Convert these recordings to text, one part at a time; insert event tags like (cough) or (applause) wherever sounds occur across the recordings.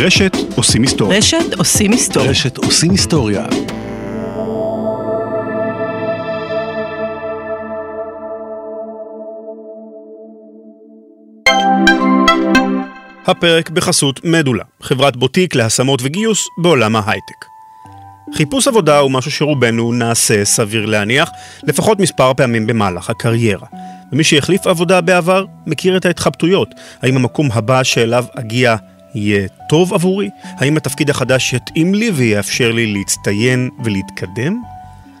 רשת עושים היסטוריה. רשת עושים היסטוריה. רשת עושים היסטוריה. הפרק בחסות מדולה, חברת בוטיק להשמות וגיוס בעולם ההייטק. חיפוש עבודה הוא משהו שרובנו נעשה, סביר להניח, לפחות מספר פעמים במהלך הקריירה. ומי שהחליף עבודה בעבר, מכיר את ההתחבטויות. האם המקום הבא שאליו אגיע יהיה טוב עבורי? האם התפקיד החדש יתאים לי ויאפשר לי להצטיין ולהתקדם?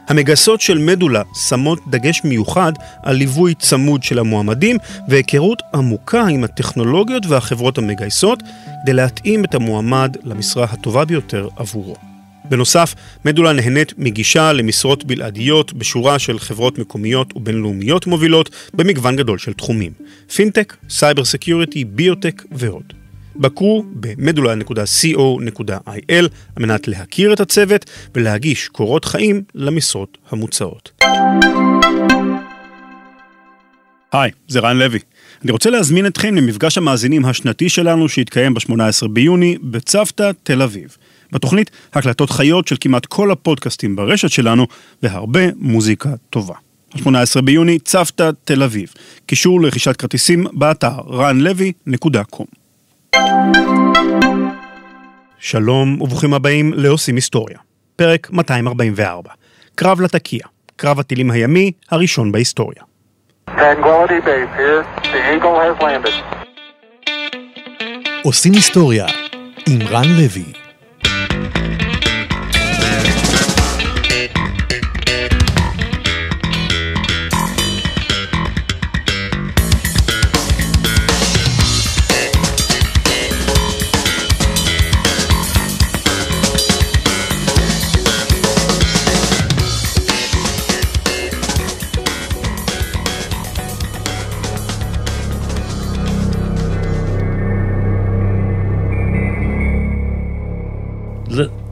המגייסות של מדולה שמות דגש מיוחד על ליווי צמוד של המועמדים והיכרות עמוקה עם הטכנולוגיות והחברות המגייסות כדי להתאים את המועמד למשרה הטובה ביותר עבורו. בנוסף, מדולה נהנית מגישה למשרות בלעדיות בשורה של חברות מקומיות ובינלאומיות מובילות במגוון גדול של תחומים. פינטק, cyber security, ביוטק ועוד. בקרו במדולה.co.il על מנת להכיר את הצוות ולהגיש קורות חיים למשרות המוצעות. היי, זה רן לוי. אני רוצה להזמין אתכם למפגש המאזינים השנתי שלנו שיתקיים ב-18 ביוני בצוותא, תל אביב. בתוכנית הקלטות חיות של כמעט כל הפודקאסטים ברשת שלנו והרבה מוזיקה טובה. 18 ביוני, צוותא, תל אביב. קישור לרכישת כרטיסים באתר ranlevy.com. שלום וברוכים הבאים לעושים היסטוריה. פרק 244. קרב לתקיע. קרב הטילים הימי הראשון בהיסטוריה. עושים היסטוריה עם רן לוי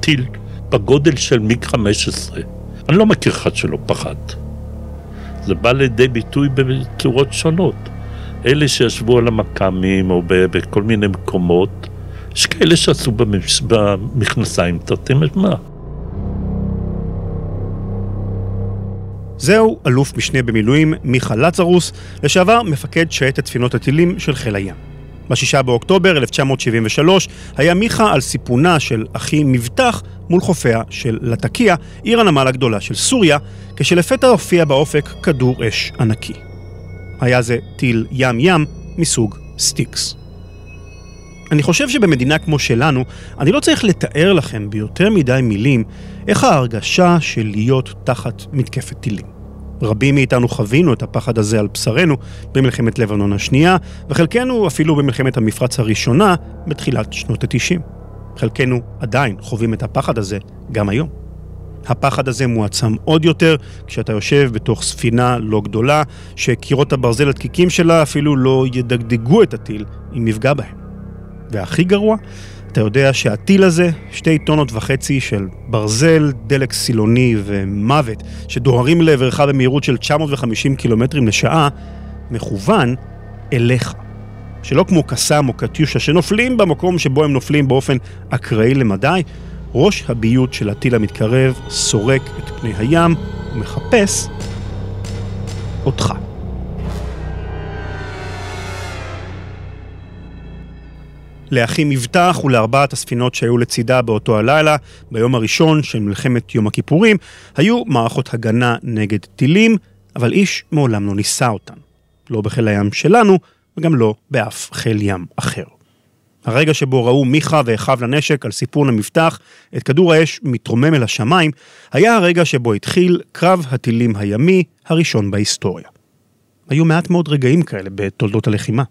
טיל בגודל של מיג 15. אני לא מכיר אחד שלא פחד. זה בא לידי ביטוי בצורות שונות. אלה שישבו על המכ"מים או בכל מיני מקומות, יש כאלה שעשו במש... במכנסיים תרתי משמע. זהו אלוף משנה במילואים מיכה לצרוס, לשעבר מפקד שייטת ספינות הטילים של חיל הים. ב-6 באוקטובר 1973 היה מיכה על סיפונה של אח"י מבטח מול חופיה של לטקיה, עיר הנמל הגדולה של סוריה, כשלפתע הופיע באופק כדור אש ענקי. היה זה טיל ים-ים מסוג סטיקס. אני חושב שבמדינה כמו שלנו, אני לא צריך לתאר לכם ביותר מדי מילים איך ההרגשה של להיות תחת מתקפת טילים. רבים מאיתנו חווינו את הפחד הזה על בשרנו במלחמת לבנון השנייה, וחלקנו אפילו במלחמת המפרץ הראשונה בתחילת שנות ה-90. חלקנו עדיין חווים את הפחד הזה גם היום. הפחד הזה מועצם עוד יותר כשאתה יושב בתוך ספינה לא גדולה, שקירות הברזל הדקיקים שלה אפילו לא ידגדגו את הטיל אם יפגע בהם. והכי גרוע, אתה יודע שהטיל הזה, שתי טונות וחצי של ברזל, דלק סילוני ומוות, שדוהרים לעברך במהירות של 950 קילומטרים לשעה, מכוון אליך. שלא כמו קסאם או קטיושה שנופלים במקום שבו הם נופלים באופן אקראי למדי, ראש הביות של הטיל המתקרב סורק את פני הים ומחפש אותך. לאחי מבטח ולארבעת הספינות שהיו לצידה באותו הלילה, ביום הראשון של מלחמת יום הכיפורים, היו מערכות הגנה נגד טילים, אבל איש מעולם לא ניסה אותן. לא בחיל הים שלנו, וגם לא באף חיל ים אחר. הרגע שבו ראו מיכה ואחיו לנשק על סיפון המבטח את כדור האש מתרומם אל השמיים, היה הרגע שבו התחיל קרב הטילים הימי הראשון בהיסטוריה. היו מעט מאוד רגעים כאלה בתולדות הלחימה.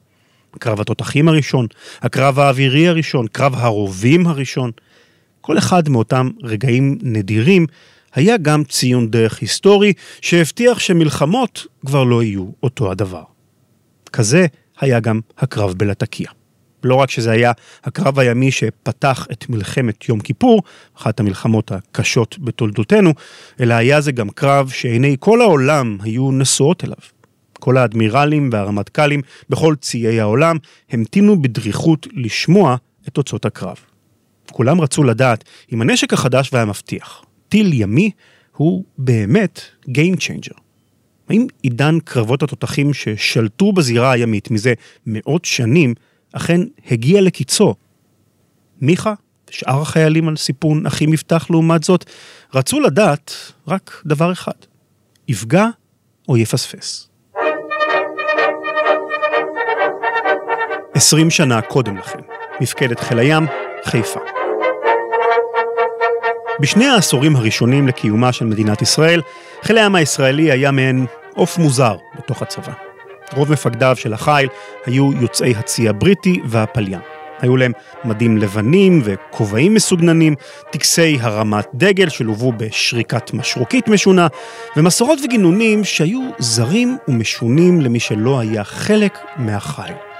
קרב התותחים הראשון, הקרב האווירי הראשון, קרב הרובים הראשון. כל אחד מאותם רגעים נדירים היה גם ציון דרך היסטורי שהבטיח שמלחמות כבר לא יהיו אותו הדבר. כזה היה גם הקרב בלטקיה. לא רק שזה היה הקרב הימי שפתח את מלחמת יום כיפור, אחת המלחמות הקשות בתולדותינו, אלא היה זה גם קרב שעיני כל העולם היו נשואות אליו. כל האדמירלים והרמטכ"לים בכל ציי העולם המתינו בדריכות לשמוע את תוצאות הקרב. כולם רצו לדעת אם הנשק החדש והמבטיח, טיל ימי, הוא באמת Game Changer. האם עידן קרבות התותחים ששלטו בזירה הימית מזה מאות שנים, אכן הגיע לקיצו? מיכה ושאר החיילים על סיפון אחים יפתח לעומת זאת, רצו לדעת רק דבר אחד, יפגע או יפספס. עשרים שנה קודם לכן, מפקדת חיל הים, חיפה. בשני העשורים הראשונים לקיומה של מדינת ישראל, חיל הים הישראלי היה מעין עוף מוזר בתוך הצבא. רוב מפקדיו של החיל היו יוצאי הצי הבריטי והפליין. היו להם מדים לבנים וכובעים מסוגננים, טקסי הרמת דגל שלוו בשריקת משרוקית משונה, ומסורות וגינונים שהיו זרים ומשונים למי שלא היה חלק מהחיל.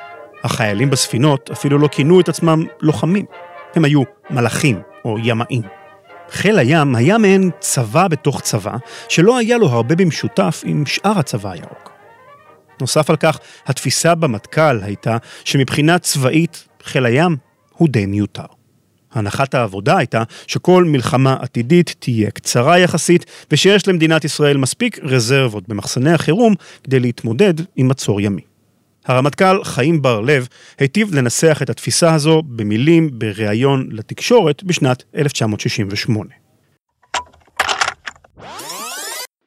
החיילים בספינות אפילו לא כינו את עצמם לוחמים, הם היו מלאכים או ימאים. חיל הים היה מעין צבא בתוך צבא, שלא היה לו הרבה במשותף עם שאר הצבא הירוק. נוסף על כך, התפיסה במטכ"ל הייתה שמבחינה צבאית חיל הים הוא די מיותר. הנחת העבודה הייתה שכל מלחמה עתידית תהיה קצרה יחסית, ושיש למדינת ישראל מספיק רזרבות במחסני החירום כדי להתמודד עם מצור ימי. הרמטכ"ל חיים בר-לב היטיב לנסח את התפיסה הזו במילים בריאיון לתקשורת בשנת 1968.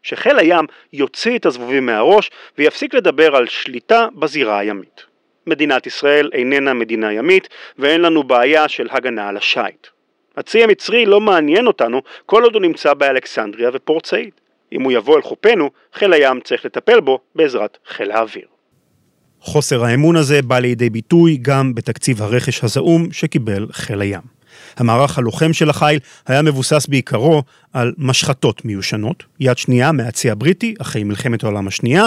שחיל הים יוציא את הזבובים מהראש ויפסיק לדבר על שליטה בזירה הימית. מדינת ישראל איננה מדינה ימית ואין לנו בעיה של הגנה על השיט. הצי המצרי לא מעניין אותנו כל עוד הוא נמצא באלכסנדריה ופורט סעיד. אם הוא יבוא אל חופינו, חיל הים צריך לטפל בו בעזרת חיל האוויר. חוסר האמון הזה בא לידי ביטוי גם בתקציב הרכש הזעום שקיבל חיל הים. המערך הלוחם של החיל היה מבוסס בעיקרו על משחטות מיושנות, יד שנייה מהצי הבריטי אחרי מלחמת העולם השנייה,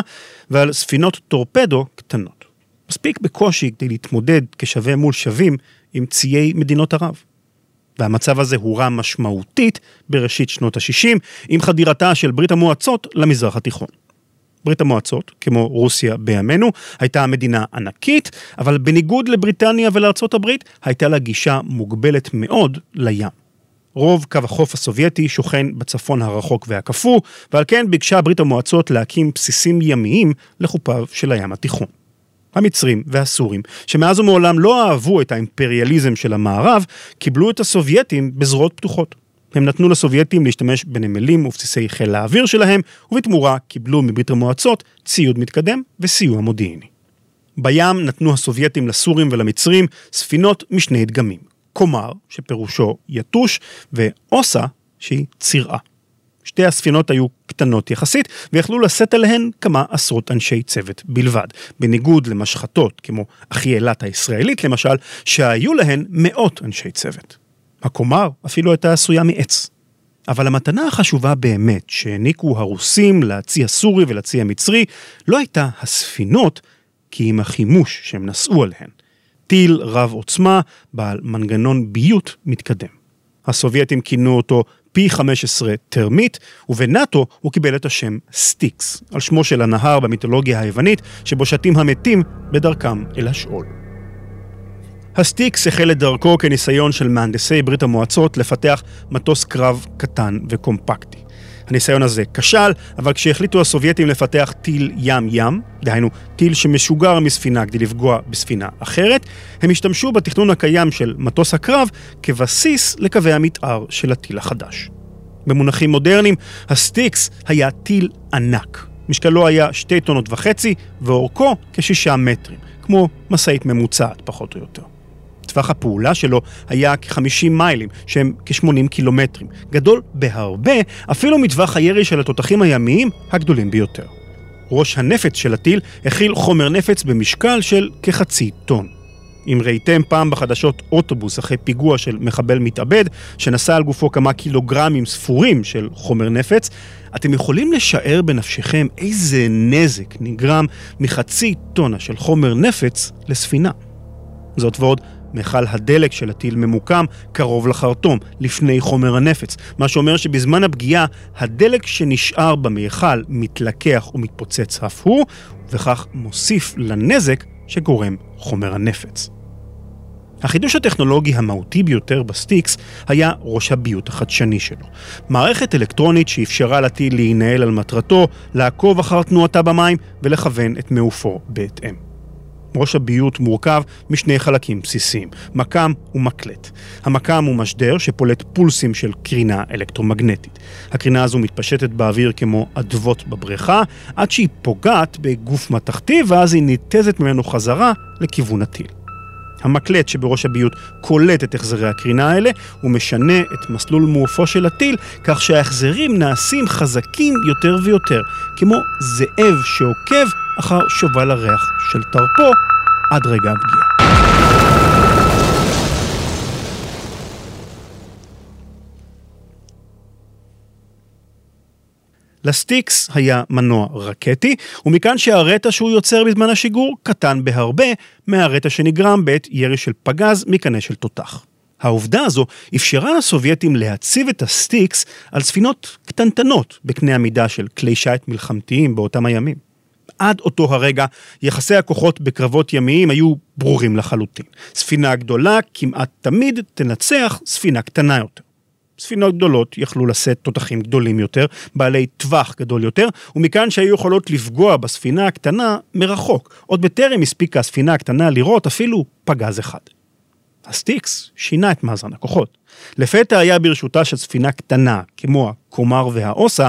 ועל ספינות טורפדו קטנות. מספיק בקושי כדי להתמודד כשווה מול שווים עם ציי מדינות ערב. והמצב הזה הורע משמעותית בראשית שנות ה-60 עם חדירתה של ברית המועצות למזרח התיכון. ברית המועצות, כמו רוסיה בימינו, הייתה מדינה ענקית, אבל בניגוד לבריטניה ולארצות הברית, הייתה לה גישה מוגבלת מאוד לים. רוב קו החוף הסובייטי שוכן בצפון הרחוק והקפוא, ועל כן ביקשה ברית המועצות להקים בסיסים ימיים לחופיו של הים התיכון. המצרים והסורים, שמאז ומעולם לא אהבו את האימפריאליזם של המערב, קיבלו את הסובייטים בזרועות פתוחות. הם נתנו לסובייטים להשתמש בנמלים ובסיסי חיל האוויר שלהם, ובתמורה קיבלו מברית המועצות ציוד מתקדם וסיוע מודיעיני. בים נתנו הסובייטים לסורים ולמצרים ספינות משני דגמים, קומר, שפירושו יתוש, ואוסה, שהיא צירעה. שתי הספינות היו קטנות יחסית, ויכלו לשאת עליהן כמה עשרות אנשי צוות בלבד, בניגוד למשחטות כמו אחי-אילת הישראלית למשל, שהיו להן מאות אנשי צוות. הקומר אפילו הייתה עשויה מעץ. אבל המתנה החשובה באמת שהעניקו הרוסים לצי הסורי ולצי המצרי לא הייתה הספינות, כי עם החימוש שהם נשאו עליהן. טיל רב עוצמה בעל מנגנון ביות מתקדם. הסובייטים כינו אותו P-15 טרמית, ובנאטו הוא קיבל את השם סטיקס, על שמו של הנהר במיתולוגיה היוונית, שבו שטים המתים בדרכם אל השאול. הסטיקס החל את דרכו כניסיון של מהנדסי ברית המועצות לפתח מטוס קרב קטן וקומפקטי. הניסיון הזה כשל, אבל כשהחליטו הסובייטים לפתח טיל ים-ים, דהיינו טיל שמשוגר מספינה כדי לפגוע בספינה אחרת, הם השתמשו בתכנון הקיים של מטוס הקרב כבסיס לקווי המתאר של הטיל החדש. במונחים מודרניים, הסטיקס היה טיל ענק. משקלו היה שתי טונות וחצי, ואורכו כשישה מטרים, כמו משאית ממוצעת פחות או יותר. טווח הפעולה שלו היה כ-50 מיילים, שהם כ-80 קילומטרים. גדול בהרבה, אפילו מטווח הירי של התותחים הימיים הגדולים ביותר. ראש הנפץ של הטיל הכיל חומר נפץ במשקל של כחצי טון. אם ראיתם פעם בחדשות אוטובוס אחרי פיגוע של מחבל מתאבד, שנשא על גופו כמה קילוגרמים ספורים של חומר נפץ, אתם יכולים לשער בנפשכם איזה נזק נגרם מחצי טונה של חומר נפץ לספינה. זאת ועוד, מכל הדלק של הטיל ממוקם קרוב לחרטום, לפני חומר הנפץ, מה שאומר שבזמן הפגיעה הדלק שנשאר במכל מתלקח ומתפוצץ אף הוא, וכך מוסיף לנזק שגורם חומר הנפץ. החידוש הטכנולוגי המהותי ביותר בסטיקס היה ראש הביות החדשני שלו. מערכת אלקטרונית שאפשרה לטיל להינעל על מטרתו, לעקוב אחר תנועתה במים ולכוון את מעופו בהתאם. ראש הביות מורכב משני חלקים בסיסיים, מכ"ם ומקלט. המקם הוא משדר שפולט פולסים של קרינה אלקטרומגנטית. הקרינה הזו מתפשטת באוויר כמו אדוות בבריכה, עד שהיא פוגעת בגוף מתכתי ואז היא ניתזת ממנו חזרה לכיוון הטיל. המקלט שבראש הביוט קולט את החזרי הקרינה האלה ומשנה את מסלול מעופו של הטיל כך שההחזרים נעשים חזקים יותר ויותר, כמו זאב שעוקב אחר שובל הריח של תרפו עד רגע הפגיעה. לסטיקס היה מנוע רקטי, ומכאן שהרתע שהוא יוצר בזמן השיגור קטן בהרבה מהרתע שנגרם בעת ירי של פגז מקנה של תותח. העובדה הזו אפשרה לסובייטים להציב את הסטיקס על ספינות קטנטנות בקנה המידה של כלי שיט מלחמתיים באותם הימים. עד אותו הרגע יחסי הכוחות בקרבות ימיים היו ברורים לחלוטין. ספינה גדולה כמעט תמיד תנצח ספינה קטנה יותר. ספינות גדולות יכלו לשאת תותחים גדולים יותר, בעלי טווח גדול יותר, ומכאן שהיו יכולות לפגוע בספינה הקטנה מרחוק. עוד בטרם הספיקה הספינה הקטנה לראות אפילו פגז אחד. הסטיקס שינה את מאזן הכוחות. לפתע היה ברשותה של ספינה קטנה, כמו הקומר והאוסה,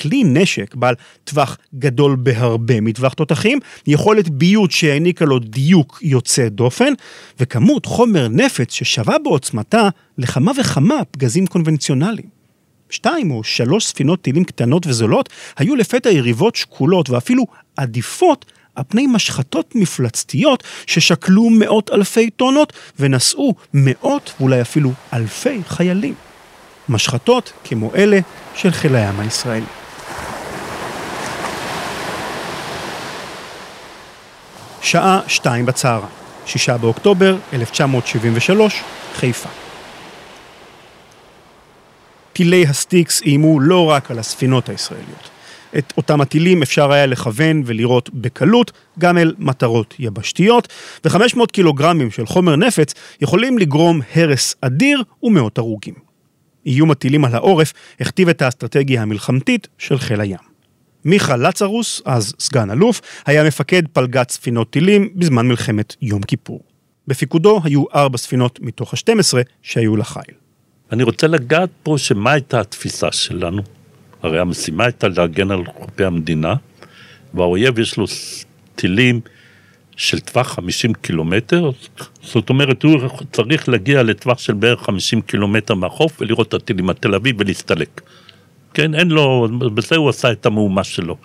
כלי נשק בעל טווח גדול בהרבה מטווח תותחים, יכולת ביות שהעניקה לו דיוק יוצא דופן, וכמות חומר נפץ ששווה בעוצמתה לכמה וכמה פגזים קונבנציונליים. שתיים או שלוש ספינות טילים קטנות וזולות היו לפתע יריבות שקולות ואפילו עדיפות על פני משחטות מפלצתיות ששקלו מאות אלפי טונות ונשאו מאות ואולי אפילו אלפי חיילים. משחטות כמו אלה של חיל הים הישראלי. שעה שתיים בצהריים, שישה באוקטובר 1973, חיפה. טילי הסטיקס איימו לא רק על הספינות הישראליות. את אותם הטילים אפשר היה לכוון ולירות בקלות גם אל מטרות יבשתיות, ו-500 קילוגרמים של חומר נפץ יכולים לגרום הרס אדיר ומאות הרוגים. איום הטילים על העורף הכתיב את האסטרטגיה המלחמתית של חיל הים. מיכה לצרוס, אז סגן אלוף, היה מפקד פלגת ספינות טילים בזמן מלחמת יום כיפור. בפיקודו היו ארבע ספינות מתוך ה-12 שהיו לחיל. אני רוצה לגעת פה שמה הייתה התפיסה שלנו. הרי המשימה הייתה להגן על חופי המדינה, והאויב יש לו טילים של טווח 50 קילומטר, זאת אומרת הוא צריך להגיע לטווח של בערך 50 קילומטר מהחוף ולראות את הטילים התל אביב ולהסתלק. כן, אין לו, בזה הוא עשה את המהומה שלו.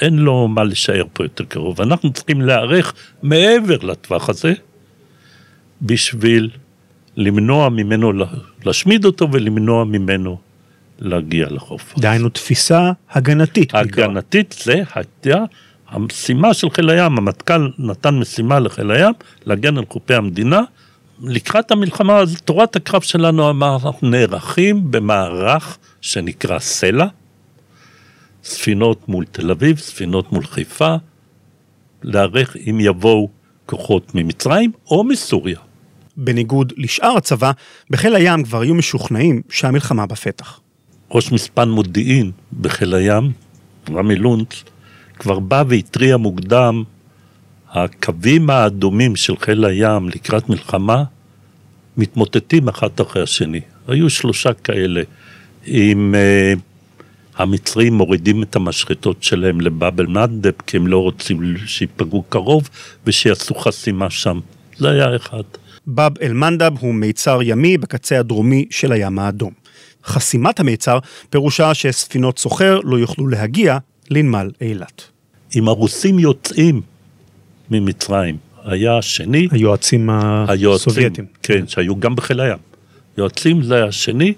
אין לו מה לשער פה יותר קרוב. אנחנו צריכים להיערך מעבר לטווח הזה, בשביל למנוע ממנו, להשמיד אותו ולמנוע ממנו להגיע לחוף. דהיינו תפיסה הגנתית. הגנתית זה הייתה המשימה של חיל הים, המטכ"ל נתן משימה לחיל הים להגן על חופי המדינה. לקראת המלחמה, הזאת, תורת הקרב שלנו אמר, אנחנו נערכים במערך שנקרא סלע, ספינות מול תל אביב, ספינות מול חיפה, להיערך אם יבואו כוחות ממצרים או מסוריה. בניגוד לשאר הצבא, בחיל הים כבר היו משוכנעים שהמלחמה בפתח. ראש מספן מודיעין בחיל הים, רמי לונץ, כבר בא והתריע מוקדם, הקווים האדומים של חיל הים לקראת מלחמה מתמוטטים אחד אחרי השני. היו שלושה כאלה. אם uh, המצרים מורידים את המשחטות שלהם לבאב אל-מדב, כי הם לא רוצים שיפגעו קרוב ושיעשו חסימה שם. זה היה אחד. באב אל-מנדב הוא מיצר ימי בקצה הדרומי של הים האדום. חסימת המיצר פירושה שספינות סוחר לא יוכלו להגיע לנמל אילת. אם הרוסים יוצאים ממצרים, היה השני... היועצים הסובייטים. כן, שהיו גם בחיל הים. יועצים זה השני,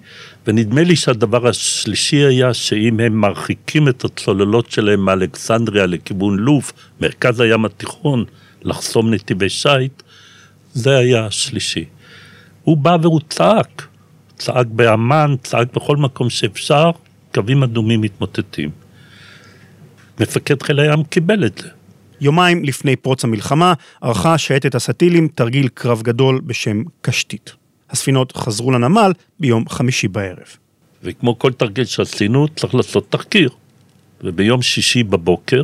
ונדמה לי שהדבר השלישי היה שאם הם מרחיקים את הצוללות שלהם מאלכסנדריה לכיוון לוב, מרכז הים התיכון, לחסום נתיבי שיט, זה היה השלישי. הוא בא והוא צעק, צעק באמ"ן, צעק בכל מקום שאפשר, קווים אדומים מתמוטטים. מפקד חיל הים קיבל את זה. יומיים לפני פרוץ המלחמה ערכה שייטת הסטילים תרגיל קרב גדול בשם קשתית. הספינות חזרו לנמל ביום חמישי בערב. וכמו כל תרגיל שעשינו, צריך לעשות תחקיר. וביום שישי בבוקר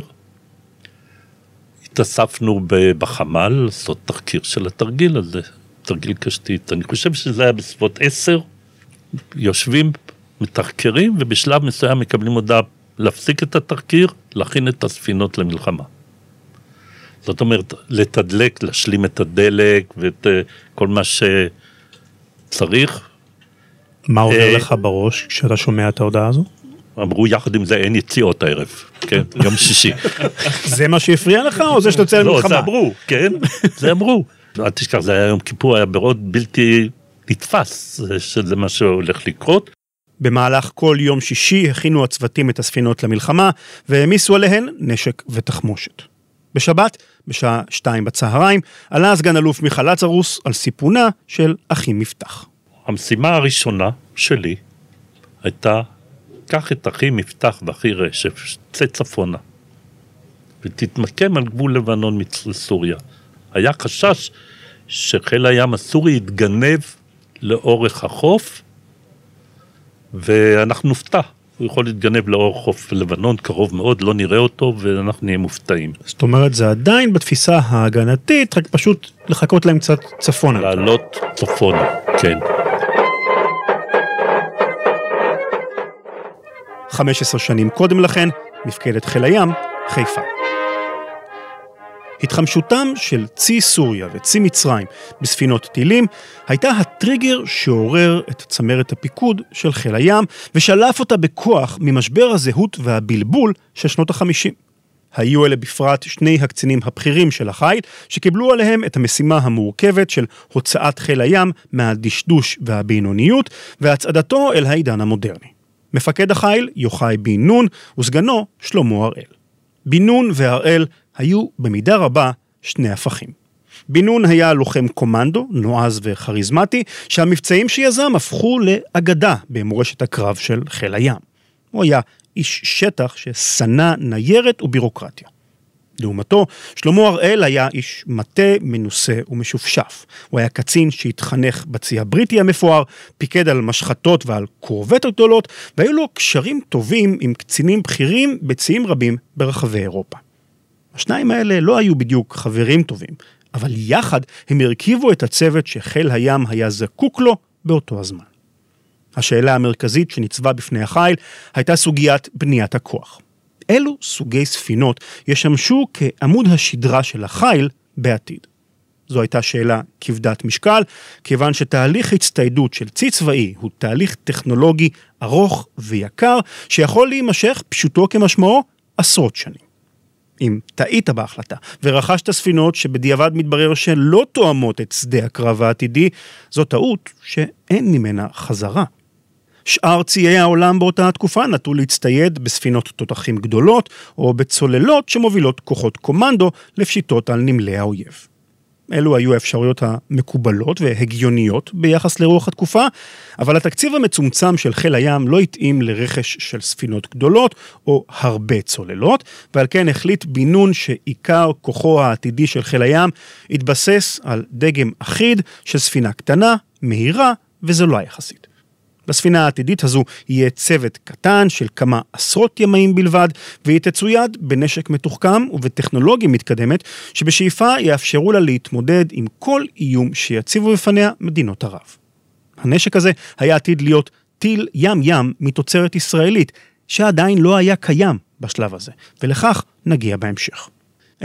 התאספנו בחמ"ל לעשות תחקיר של התרגיל הזה, תרגיל קשתית. אני חושב שזה היה בסביבות עשר, יושבים, מתחקרים, ובשלב מסוים מקבלים הודעה להפסיק את התחקיר, להכין את הספינות למלחמה. זאת אומרת, לתדלק, להשלים את הדלק ואת uh, כל מה שצריך. מה עובר uh, לך בראש כשאתה שומע את ההודעה הזו? אמרו יחד עם זה אין יציאות הערב, כן, (laughs) יום שישי. זה מה שהפריע לך או זה שאתה יוצא למלחמה? לא, זה אמרו, כן, זה אמרו. אל תשכח, זה היה יום כיפור, היה מאוד בלתי נתפס שזה מה שהולך לקרות. במהלך כל יום שישי הכינו הצוותים את הספינות למלחמה והעמיסו עליהן נשק ותחמושת. בשבת, בשעה שתיים בצהריים, עלה סגן אלוף מיכל לצרוס על סיפונה של אחים מפתח. המשימה הראשונה שלי הייתה, קח את אחי מפתח ואחי רשף, צא צפונה, ותתמקם על גבול לבנון מצרי סוריה. היה חשש שחיל הים הסורי יתגנב לאורך החוף, ואנחנו נופתע. הוא יכול להתגנב לאור חוף לבנון, קרוב מאוד, לא נראה אותו, ואנחנו נהיה מופתעים. זאת אומרת, זה עדיין בתפיסה ההגנתית, רק פשוט לחכות להם קצת צפונה. לעלות צפונה, כן. 15 שנים קודם לכן, מפקדת חיל הים, חיפה. התחמשותם של צי סוריה וצי מצרים בספינות טילים הייתה הטריגר שעורר את צמרת הפיקוד של חיל הים ושלף אותה בכוח ממשבר הזהות והבלבול של שנות החמישים. היו אלה בפרט שני הקצינים הבכירים של החיל, שקיבלו עליהם את המשימה המורכבת של הוצאת חיל הים מהדשדוש והבינוניות, והצעדתו אל העידן המודרני. מפקד החיל, יוחאי בן נון, וסגנו, שלמה הראל. בן נון והראל היו במידה רבה שני הפכים. בן נון היה לוחם קומנדו, נועז וכריזמטי, שהמבצעים שיזם הפכו לאגדה במורשת הקרב של חיל הים. הוא היה איש שטח ששנא ניירת ובירוקרטיה. לעומתו, שלמה הראל היה איש מטה, מנוסה ומשופשף. הוא היה קצין שהתחנך בצי הבריטי המפואר, פיקד על משחטות ועל קורבטות גדולות, והיו לו קשרים טובים עם קצינים בכירים בציים רבים ברחבי אירופה. השניים האלה לא היו בדיוק חברים טובים, אבל יחד הם הרכיבו את הצוות שחיל הים היה זקוק לו באותו הזמן. השאלה המרכזית שניצבה בפני החיל הייתה סוגיית בניית הכוח. אילו סוגי ספינות ישמשו כעמוד השדרה של החיל בעתיד? זו הייתה שאלה כבדת משקל, כיוון שתהליך הצטיידות של צי צבאי הוא תהליך טכנולוגי ארוך ויקר, שיכול להימשך פשוטו כמשמעו עשרות שנים. אם טעית בהחלטה ורכשת ספינות שבדיעבד מתברר שלא תואמות את שדה הקרב העתידי, זו טעות שאין ממנה חזרה. שאר ציי העולם באותה התקופה נטו להצטייד בספינות תותחים גדולות או בצוללות שמובילות כוחות קומנדו לפשיטות על נמלי האויב. אלו היו האפשרויות המקובלות והגיוניות ביחס לרוח התקופה, אבל התקציב המצומצם של חיל הים לא התאים לרכש של ספינות גדולות או הרבה צוללות, ועל כן החליט בן נון שעיקר כוחו העתידי של חיל הים התבסס על דגם אחיד של ספינה קטנה, מהירה וזולה יחסית. בספינה העתידית הזו יהיה צוות קטן של כמה עשרות ימאים בלבד, והיא תצויד בנשק מתוחכם ובטכנולוגיה מתקדמת, שבשאיפה יאפשרו לה להתמודד עם כל איום שיציבו בפניה מדינות ערב. הנשק הזה היה עתיד להיות טיל ים-ים מתוצרת ישראלית, שעדיין לא היה קיים בשלב הזה, ולכך נגיע בהמשך.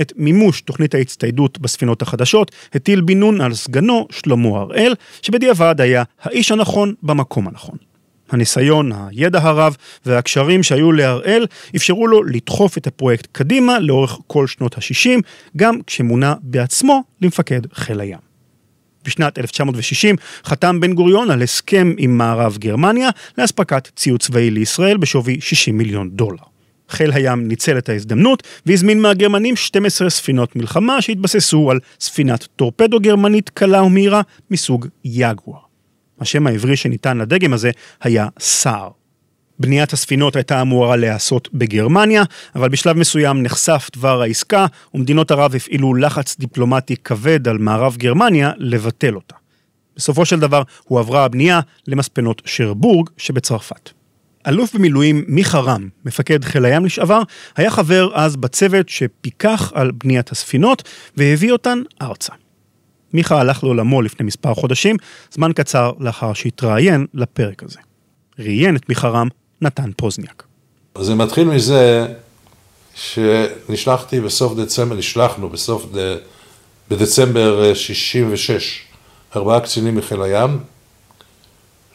את מימוש תוכנית ההצטיידות בספינות החדשות הטיל בן נון על סגנו שלמה הראל, שבדיעבד היה האיש הנכון במקום הנכון. הניסיון, הידע הרב והקשרים שהיו להראל אפשרו לו לדחוף את הפרויקט קדימה לאורך כל שנות ה-60, גם כשמונה בעצמו למפקד חיל הים. בשנת 1960 חתם בן גוריון על הסכם עם מערב גרמניה לאספקת ציוד צבאי לישראל בשווי 60 מיליון דולר. חיל הים ניצל את ההזדמנות והזמין מהגרמנים 12 ספינות מלחמה שהתבססו על ספינת טורפדו גרמנית קלה ומהירה מסוג יגואר. השם העברי שניתן לדגם הזה היה סער. בניית הספינות הייתה אמורה להיעשות בגרמניה, אבל בשלב מסוים נחשף דבר העסקה, ומדינות ערב הפעילו לחץ דיפלומטי כבד על מערב גרמניה לבטל אותה. בסופו של דבר הועברה הבנייה למספנות שרבורג שבצרפת. אלוף במילואים מיכה רם, מפקד חיל הים לשעבר, היה חבר אז בצוות שפיקח על בניית הספינות והביא אותן ארצה. מיכה הלך לעולמו לפני מספר חודשים, זמן קצר לאחר שהתראיין לפרק הזה. ראיין את מיכה רם נתן פוזניאק. זה מתחיל מזה שנשלחתי בסוף דצמבר, נשלחנו בסוף, ד... בדצמבר 66, ארבעה קצינים מחיל הים,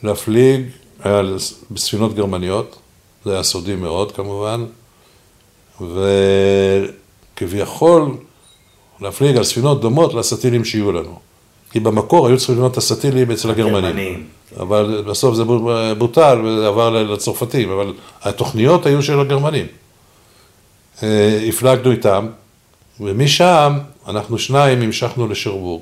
להפליג על בספינות גרמניות, זה היה סודי מאוד כמובן, וכביכול להפליג על ספינות דומות לסטילים שיהיו לנו. כי במקור היו צריכים לבנות את הסטילים אצל הגרמנים. אבל בסוף זה בוטל ועבר לצרפתים, אבל התוכניות היו של הגרמנים. אה, הפלגנו איתם, ומשם אנחנו שניים המשכנו לשרבורג.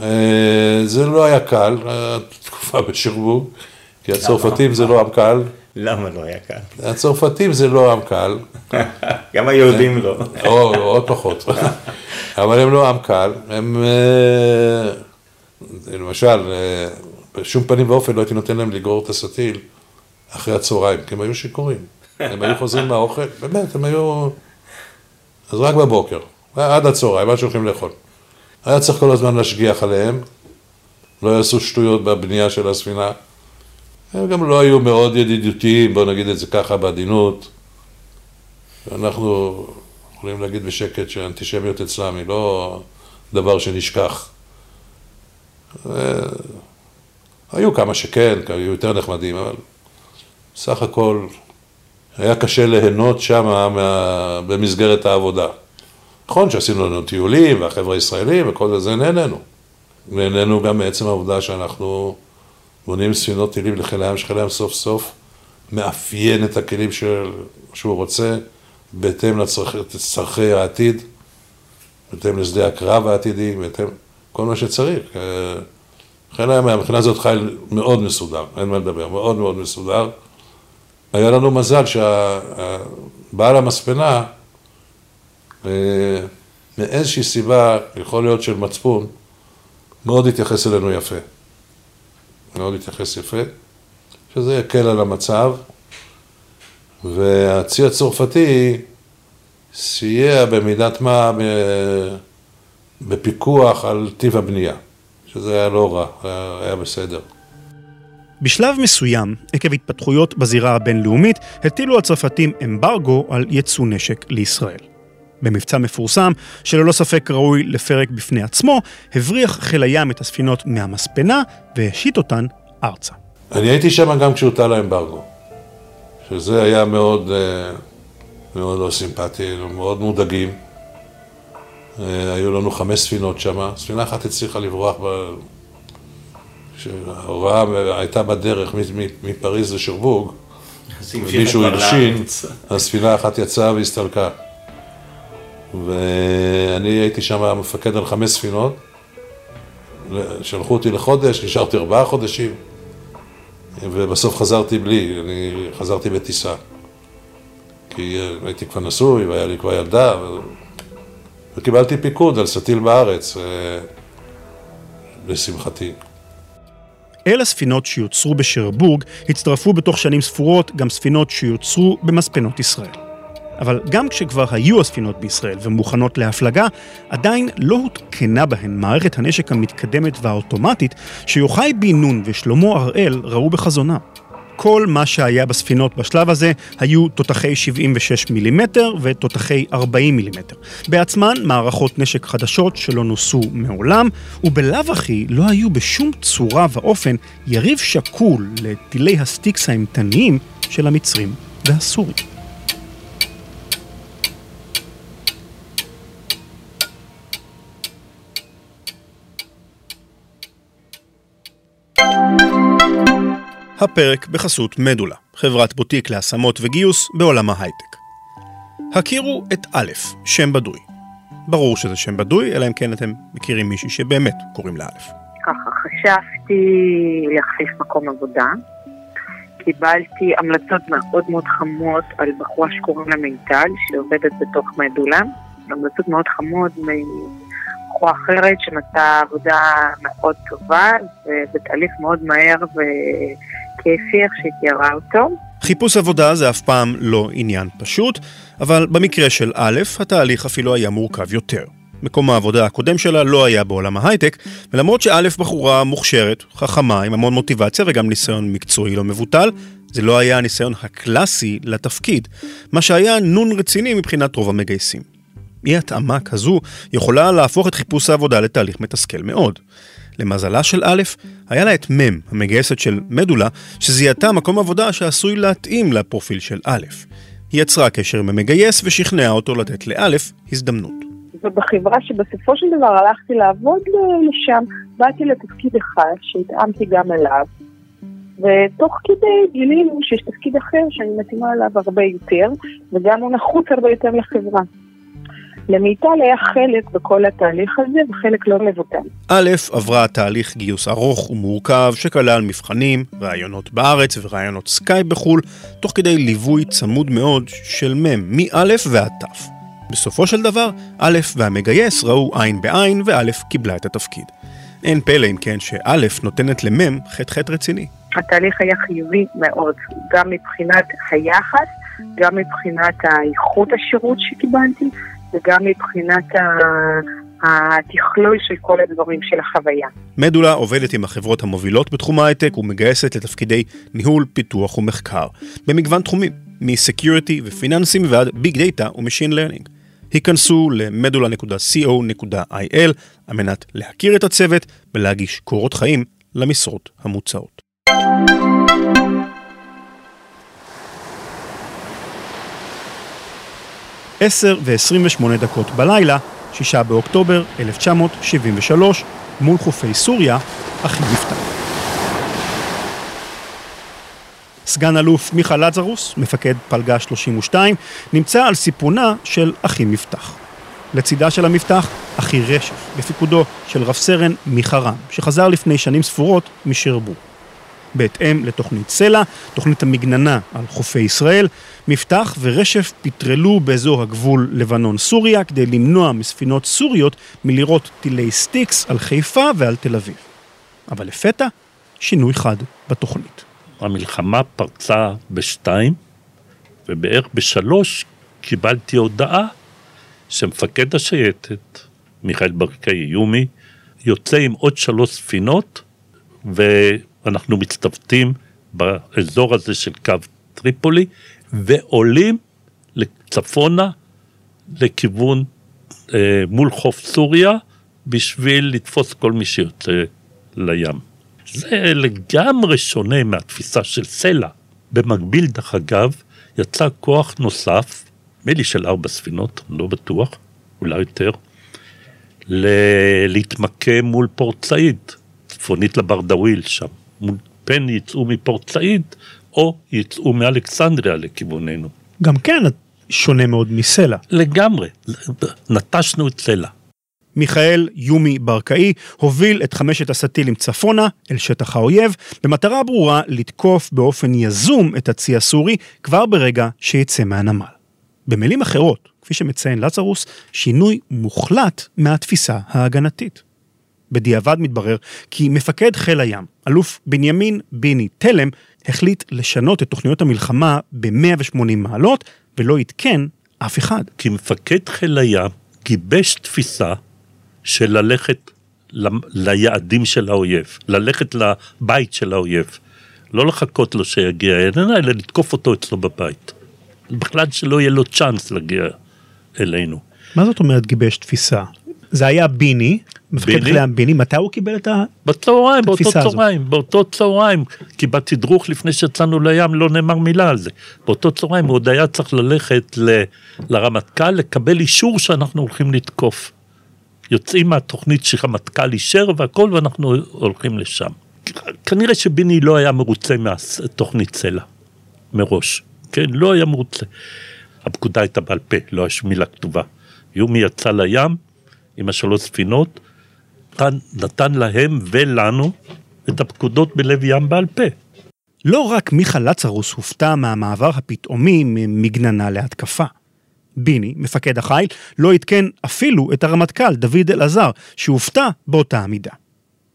אה, זה לא היה קל, התקופה בשרבורג, כי הצרפתים זה לא עם קל. למה לא היה קל? הצרפתים זה לא עם קל. (laughs) גם היהודים לא. (laughs) או, עוד פחות. (laughs) אבל הם לא עם קל, הם אה, למשל, בשום פנים ואופן לא הייתי נותן להם לגרור את הסטיל אחרי הצהריים, כי הם היו שיכורים. הם היו חוזרים מהאוכל, באמת, הם היו... אז רק בבוקר, עד הצהריים, עד שהולכים לאכול. היה צריך כל הזמן להשגיח עליהם, לא יעשו שטויות בבנייה של הספינה. הם גם לא היו מאוד ידידותיים, בואו נגיד את זה ככה בעדינות. אנחנו יכולים להגיד בשקט שהאנטישמיות אצלם היא לא דבר שנשכח. היו כמה שכן, היו יותר נחמדים, אבל סך הכל היה קשה ליהנות שם מה... במסגרת העבודה. נכון שעשינו לנו טיולים, והחבר'ה הישראלים וכל זה, זה נהנינו. נהנינו גם מעצם העובדה שאנחנו בונים ספינות טילים לחיל הים, שחיל הים סוף סוף מאפיין את הכלים של... שהוא רוצה, בהתאם לצרכי העתיד, בהתאם לשדה הקרב העתידי, בהתאם כל מה שצריך. חיל הים מהבחינה הזאת חיל מאוד מסודר, אין מה לדבר, מאוד מאוד מסודר. היה לנו מזל שהבעל המספנה, אה, מאיזושהי סיבה, יכול להיות של מצפון, מאוד התייחס אלינו יפה. מאוד התייחס יפה, שזה יקל על המצב. והצי הצרפתי סייע במידת מה בפיקוח על טיב הבנייה. שזה היה לא רע, היה, היה בסדר. בשלב מסוים, עקב התפתחויות בזירה הבינלאומית, הטילו הצרפתים אמברגו על ייצוא נשק לישראל. במבצע מפורסם, שללא ספק ראוי לפרק בפני עצמו, הבריח חיל הים את הספינות מהמספנה והשית אותן ארצה. אני הייתי שם גם כשהוטל האמברגו, שזה היה מאוד, אה, מאוד לא סימפטי, מאוד מודאגים. אה, היו לנו חמש ספינות שם, ספינה אחת הצליחה לברוח, ב... שההוראה הייתה בדרך מפריז לשרבורג, ומישהו הלשין, הספינה אחת יצאה והסתלקה. ואני הייתי שם מפקד על חמש ספינות, שלחו אותי לחודש, נשארתי ארבעה חודשים, ובסוף חזרתי בלי, אני חזרתי בטיסה. כי הייתי כבר נשוי והיה לי כבר ילדה, וקיבלתי פיקוד על סטיל בארץ, אה, לשמחתי. אל הספינות שיוצרו בשרבורג הצטרפו בתוך שנים ספורות גם ספינות שיוצרו במספנות ישראל. אבל גם כשכבר היו הספינות בישראל ומוכנות להפלגה, עדיין לא הותקנה בהן מערכת הנשק המתקדמת והאוטומטית שיוחאי בן נון ושלמה הראל ראו בחזונם. כל מה שהיה בספינות בשלב הזה היו תותחי 76 מילימטר ותותחי 40 מילימטר. בעצמן מערכות נשק חדשות שלא נוסו מעולם, ובלאו הכי לא היו בשום צורה ואופן יריב שקול לטילי הסטיקס האימתניים של המצרים והסורים. הפרק בחסות מדולה, חברת בוטיק להשמות וגיוס בעולם ההייטק. הכירו את א', שם בדוי. ברור שזה שם בדוי, אלא אם כן אתם מכירים מישהי שבאמת קוראים לה א'. ככה, חשבתי להחליף מקום עבודה, קיבלתי המלצות מאוד מאוד חמות על בחורה שקוראים לה מיטל, שעובדת בתוך מדולה. המלצות מאוד חמות מבחורה אחרת שנתנה עבודה מאוד טובה, ובתהליך מאוד מהר וכיפי איך שהיא תיארה אותו. חיפוש עבודה זה אף פעם לא עניין פשוט, אבל במקרה של א', התהליך אפילו היה מורכב יותר. מקום העבודה הקודם שלה לא היה בעולם ההייטק, ולמרות שא' בחורה מוכשרת, חכמה, עם המון מוטיבציה וגם ניסיון מקצועי לא מבוטל, זה לא היה הניסיון הקלאסי לתפקיד, מה שהיה נון רציני מבחינת רוב המגייסים. אי התאמה כזו יכולה להפוך את חיפוש העבודה לתהליך מתסכל מאוד. למזלה של א', היה לה את מ', המגייסת של מדולה, שזיהתה מקום עבודה שעשוי להתאים לפרופיל של א'. היא יצרה קשר עם המגייס ושכנעה אותו לתת לאלף הזדמנות. ובחברה שבסופו של דבר הלכתי לעבוד לשם, באתי לתפקיד אחד שהתאמתי גם אליו, ותוך כדי גילינו שיש תפקיד אחר שאני מתאימה אליו הרבה יותר, וגם הוא נחוץ הרבה יותר לחברה. למיטל היה חלק בכל התהליך הזה וחלק לא מבוטל. א' עברה תהליך גיוס ארוך ומורכב שכלל מבחנים, ראיונות בארץ וראיונות סקייפ בחו"ל, תוך כדי ליווי צמוד מאוד של מ' מא' ועד ת'. בסופו של דבר, א' והמגייס ראו עין בעין וא' קיבלה את התפקיד. אין פלא אם כן שא' נותנת למ' חטא רציני. התהליך היה חיובי מאוד, גם מבחינת היחס, גם מבחינת האיכות השירות שקיבלתי, וגם מבחינת התכלול של כל הדברים של החוויה. מדולה עובדת עם החברות המובילות בתחום ההייטק ומגייסת לתפקידי ניהול, פיתוח ומחקר, במגוון תחומים, מ security ופיננסים ועד big data ו machine learning. היכנסו למדולה.co.il על מנת להכיר את הצוות ולהגיש קורות חיים למשרות המוצעות. עשר ו-28 דקות בלילה, שישה באוקטובר 1973, מול חופי סוריה, אחי נפטר. סגן אלוף מיכה לזרוס, מפקד פלגה 32, נמצא על סיפונה של אחי מפתח. לצידה של המפתח, אחי רשף, בפיקודו של רב סרן מיכה רם, שחזר לפני שנים ספורות משרבור. בהתאם לתוכנית סלע, תוכנית המגננה על חופי ישראל, מפתח ורשף פטרלו באזור הגבול לבנון-סוריה כדי למנוע מספינות סוריות מלירות טילי סטיקס על חיפה ועל תל אביב. אבל לפתע, שינוי חד בתוכנית. המלחמה פרצה בשתיים, ובערך בשלוש קיבלתי הודעה שמפקד השייטת, מיכאל ברקאי יומי, יוצא עם עוד שלוש ספינות, ואנחנו מצטוותים באזור הזה של קו טריפולי, ועולים צפונה לכיוון אה, מול חוף סוריה, בשביל לתפוס כל מי שיוצא לים. זה לגמרי שונה מהתפיסה של סלע. במקביל, דרך אגב, יצא כוח נוסף, נדמה לי של ארבע ספינות, לא בטוח, אולי יותר, ל- להתמקם מול פורט סעיד, צפונית לברדוויל שם. מול פן יצאו מפורט סעיד, או יצאו מאלכסנדריה לכיווננו. גם כן שונה מאוד מסלע. לגמרי, נטשנו את סלע. מיכאל יומי ברקאי הוביל את חמשת הסטילים צפונה אל שטח האויב, במטרה ברורה לתקוף באופן יזום את הצי הסורי כבר ברגע שיצא מהנמל. במילים אחרות, כפי שמציין לצרוס, שינוי מוחלט מהתפיסה ההגנתית. בדיעבד מתברר כי מפקד חיל הים, אלוף בנימין ביני תלם, החליט לשנות את תוכניות המלחמה ב-180 מעלות, ולא עדכן אף אחד. כי מפקד חיל הים גיבש תפיסה של ללכת ל... ליעדים של האויב, ללכת לבית של האויב. לא לחכות לו שיגיע אלינו, אלא לתקוף אותו אצלו בבית. בכלל שלא יהיה לו צ'אנס להגיע אלינו. מה זאת אומרת גיבש תפיסה? זה היה ביני, מפקד חיל הים ביני, מתי הוא קיבל את התפיסה הזאת? בצהריים, באותו צהריים, באותו צהריים, כי בתדרוך לפני שיצאנו לים לא נאמר מילה על זה. באותו צהריים הוא עוד היה צריך ללכת ל, לרמטכ"ל לקבל אישור שאנחנו הולכים לתקוף. יוצאים מהתוכנית שהמטכ"ל אישר והכל ואנחנו הולכים לשם. כנראה שביני לא היה מרוצה מהתוכנית סלע, מראש. כן, לא היה מרוצה. הפקודה הייתה בעל פה, לא יש מילה כתובה. יומי יצא לים עם השלוש ספינות, נתן, נתן להם ולנו את הפקודות בלב ים בעל פה. לא רק מיכה לצרוס הופתע מהמעבר הפתאומי ממגננה להתקפה. ביני, מפקד החיל, לא עדכן אפילו את הרמטכ"ל דוד אלעזר, שהופתע באותה עמידה.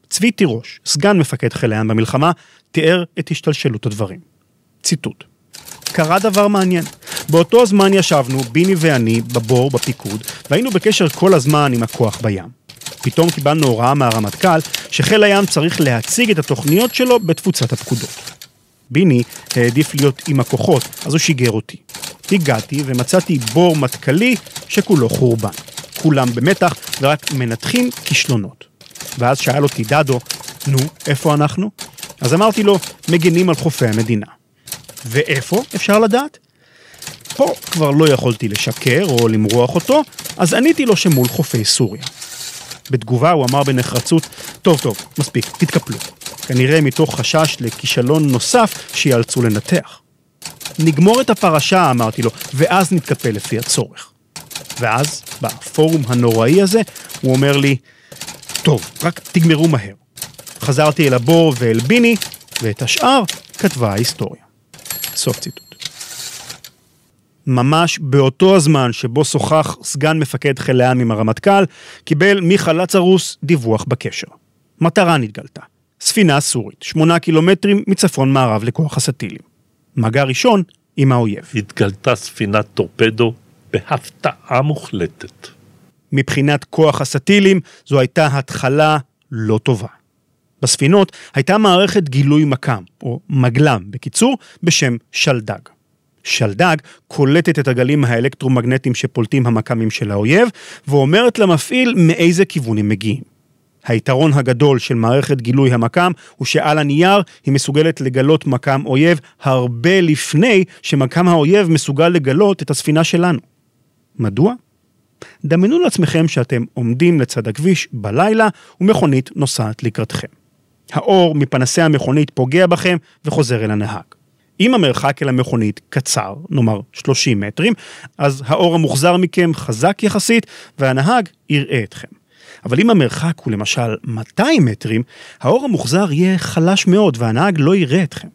צבי תירוש, סגן מפקד חיל הים במלחמה, תיאר את השתלשלות הדברים. ציטוט: קרה דבר מעניין. באותו הזמן ישבנו, ביני ואני, בבור, בפיקוד, והיינו בקשר כל הזמן עם הכוח בים. פתאום קיבלנו הוראה מהרמטכ"ל שחיל הים צריך להציג את התוכניות שלו בתפוצת הפקודות. ביני העדיף להיות עם הכוחות, אז הוא שיגר אותי. הגעתי ומצאתי בור מטכ"לי שכולו חורבן. כולם במתח ורק מנתחים כישלונות. ואז שאל אותי דדו, נו, איפה אנחנו? אז אמרתי לו, מגנים על חופי המדינה. ואיפה, אפשר לדעת? פה כבר לא יכולתי לשקר או למרוח אותו, אז עניתי לו שמול חופי סוריה. בתגובה הוא אמר בנחרצות, טוב טוב, מספיק, תתקפלו. כנראה מתוך חשש לכישלון נוסף שיאלצו לנתח. נגמור את הפרשה, אמרתי לו, ואז נתקפל לפי הצורך. ואז, בפורום הנוראי הזה, הוא אומר לי, טוב, רק תגמרו מהר. חזרתי אל הבור ואל ביני, ואת השאר כתבה ההיסטוריה. סוף ציטוט. ממש באותו הזמן שבו שוחח סגן מפקד חיל הים עם הרמטכ"ל, קיבל מיכה לצרוס דיווח בקשר. מטרה נתגלתה. ספינה סורית, שמונה קילומטרים מצפון מערב לכוח הסטילים. מגע ראשון עם האויב. התגלתה ספינת טורפדו בהפתעה מוחלטת. מבחינת כוח הסטילים, זו הייתה התחלה לא טובה. בספינות הייתה מערכת גילוי מקם, או מגלם בקיצור, בשם שלדג. שלדג קולטת את הגלים האלקטרומגנטיים שפולטים המקמים של האויב, ואומרת למפעיל מאיזה כיוון הם מגיעים. היתרון הגדול של מערכת גילוי המקם הוא שעל הנייר היא מסוגלת לגלות מקם אויב הרבה לפני שמקם האויב מסוגל לגלות את הספינה שלנו. מדוע? דמיינו לעצמכם שאתם עומדים לצד הכביש בלילה ומכונית נוסעת לקראתכם. האור מפנסי המכונית פוגע בכם וחוזר אל הנהג. אם המרחק אל המכונית קצר, נאמר 30 מטרים, אז האור המוחזר מכם חזק יחסית והנהג יראה אתכם. אבל אם המרחק הוא למשל 200 מטרים, האור המוחזר יהיה חלש מאוד והנהג לא יראה אתכם.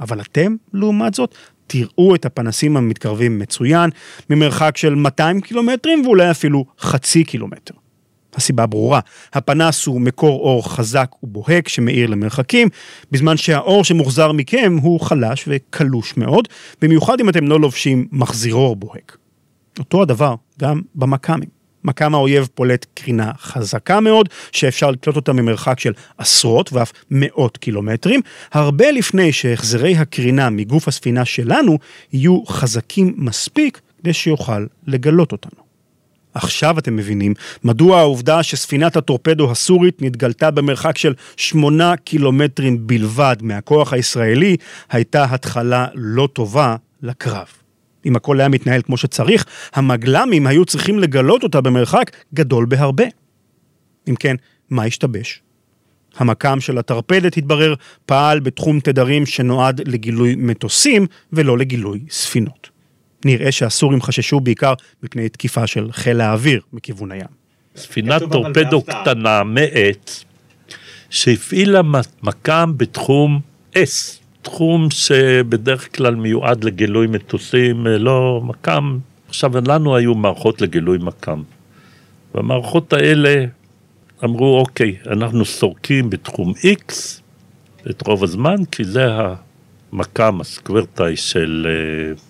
אבל אתם, לעומת זאת, תראו את הפנסים המתקרבים מצוין, ממרחק של 200 קילומטרים ואולי אפילו חצי קילומטר. הסיבה ברורה, הפנס הוא מקור אור חזק ובוהק שמאיר למרחקים, בזמן שהאור שמוחזר מכם הוא חלש וקלוש מאוד, במיוחד אם אתם לא לובשים מחזיר אור בוהק. אותו הדבר גם במכ"מים. מכ"ם האויב פולט קרינה חזקה מאוד, שאפשר לקלוט אותה ממרחק של עשרות ואף מאות קילומטרים, הרבה לפני שהחזרי הקרינה מגוף הספינה שלנו יהיו חזקים מספיק כדי שיוכל לגלות אותנו. עכשיו אתם מבינים מדוע העובדה שספינת הטורפדו הסורית נתגלתה במרחק של שמונה קילומטרים בלבד מהכוח הישראלי, הייתה התחלה לא טובה לקרב. אם הכל היה מתנהל כמו שצריך, המגל"מים היו צריכים לגלות אותה במרחק גדול בהרבה. אם כן, מה השתבש? המקם של הטרפדת התברר פעל בתחום תדרים שנועד לגילוי מטוסים ולא לגילוי ספינות. נראה שהסורים חששו בעיקר מפני תקיפה של חיל האוויר מכיוון הים. ספינת טורפדו קטנה מעץ שהפעילה מקם בתחום S, תחום שבדרך כלל מיועד לגילוי מטוסים, אה, לא מקם. עכשיו, לנו היו מערכות לגילוי מקם. והמערכות האלה אמרו, אוקיי, אנחנו סורקים בתחום X את רוב הזמן, כי זה המקם, הסקוורטאי של uh,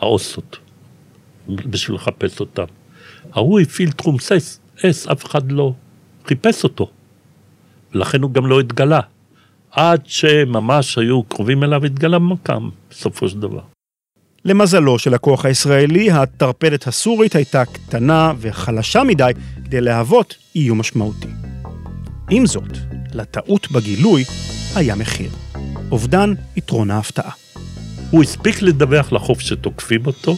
האוסות, בשביל לחפש אותם. ההוא הפעיל תחום S, S, אף אחד לא חיפש אותו, ולכן הוא גם לא התגלה. עד שממש היו קרובים אליו, התגלה מקם, בסופו של דבר. למזלו של הכוח הישראלי, הטרפדת הסורית הייתה קטנה וחלשה מדי כדי להוות איום משמעותי. עם זאת, לטעות בגילוי היה מחיר. אובדן יתרון ההפתעה. הוא הספיק לדווח לחוף שתוקפים אותו,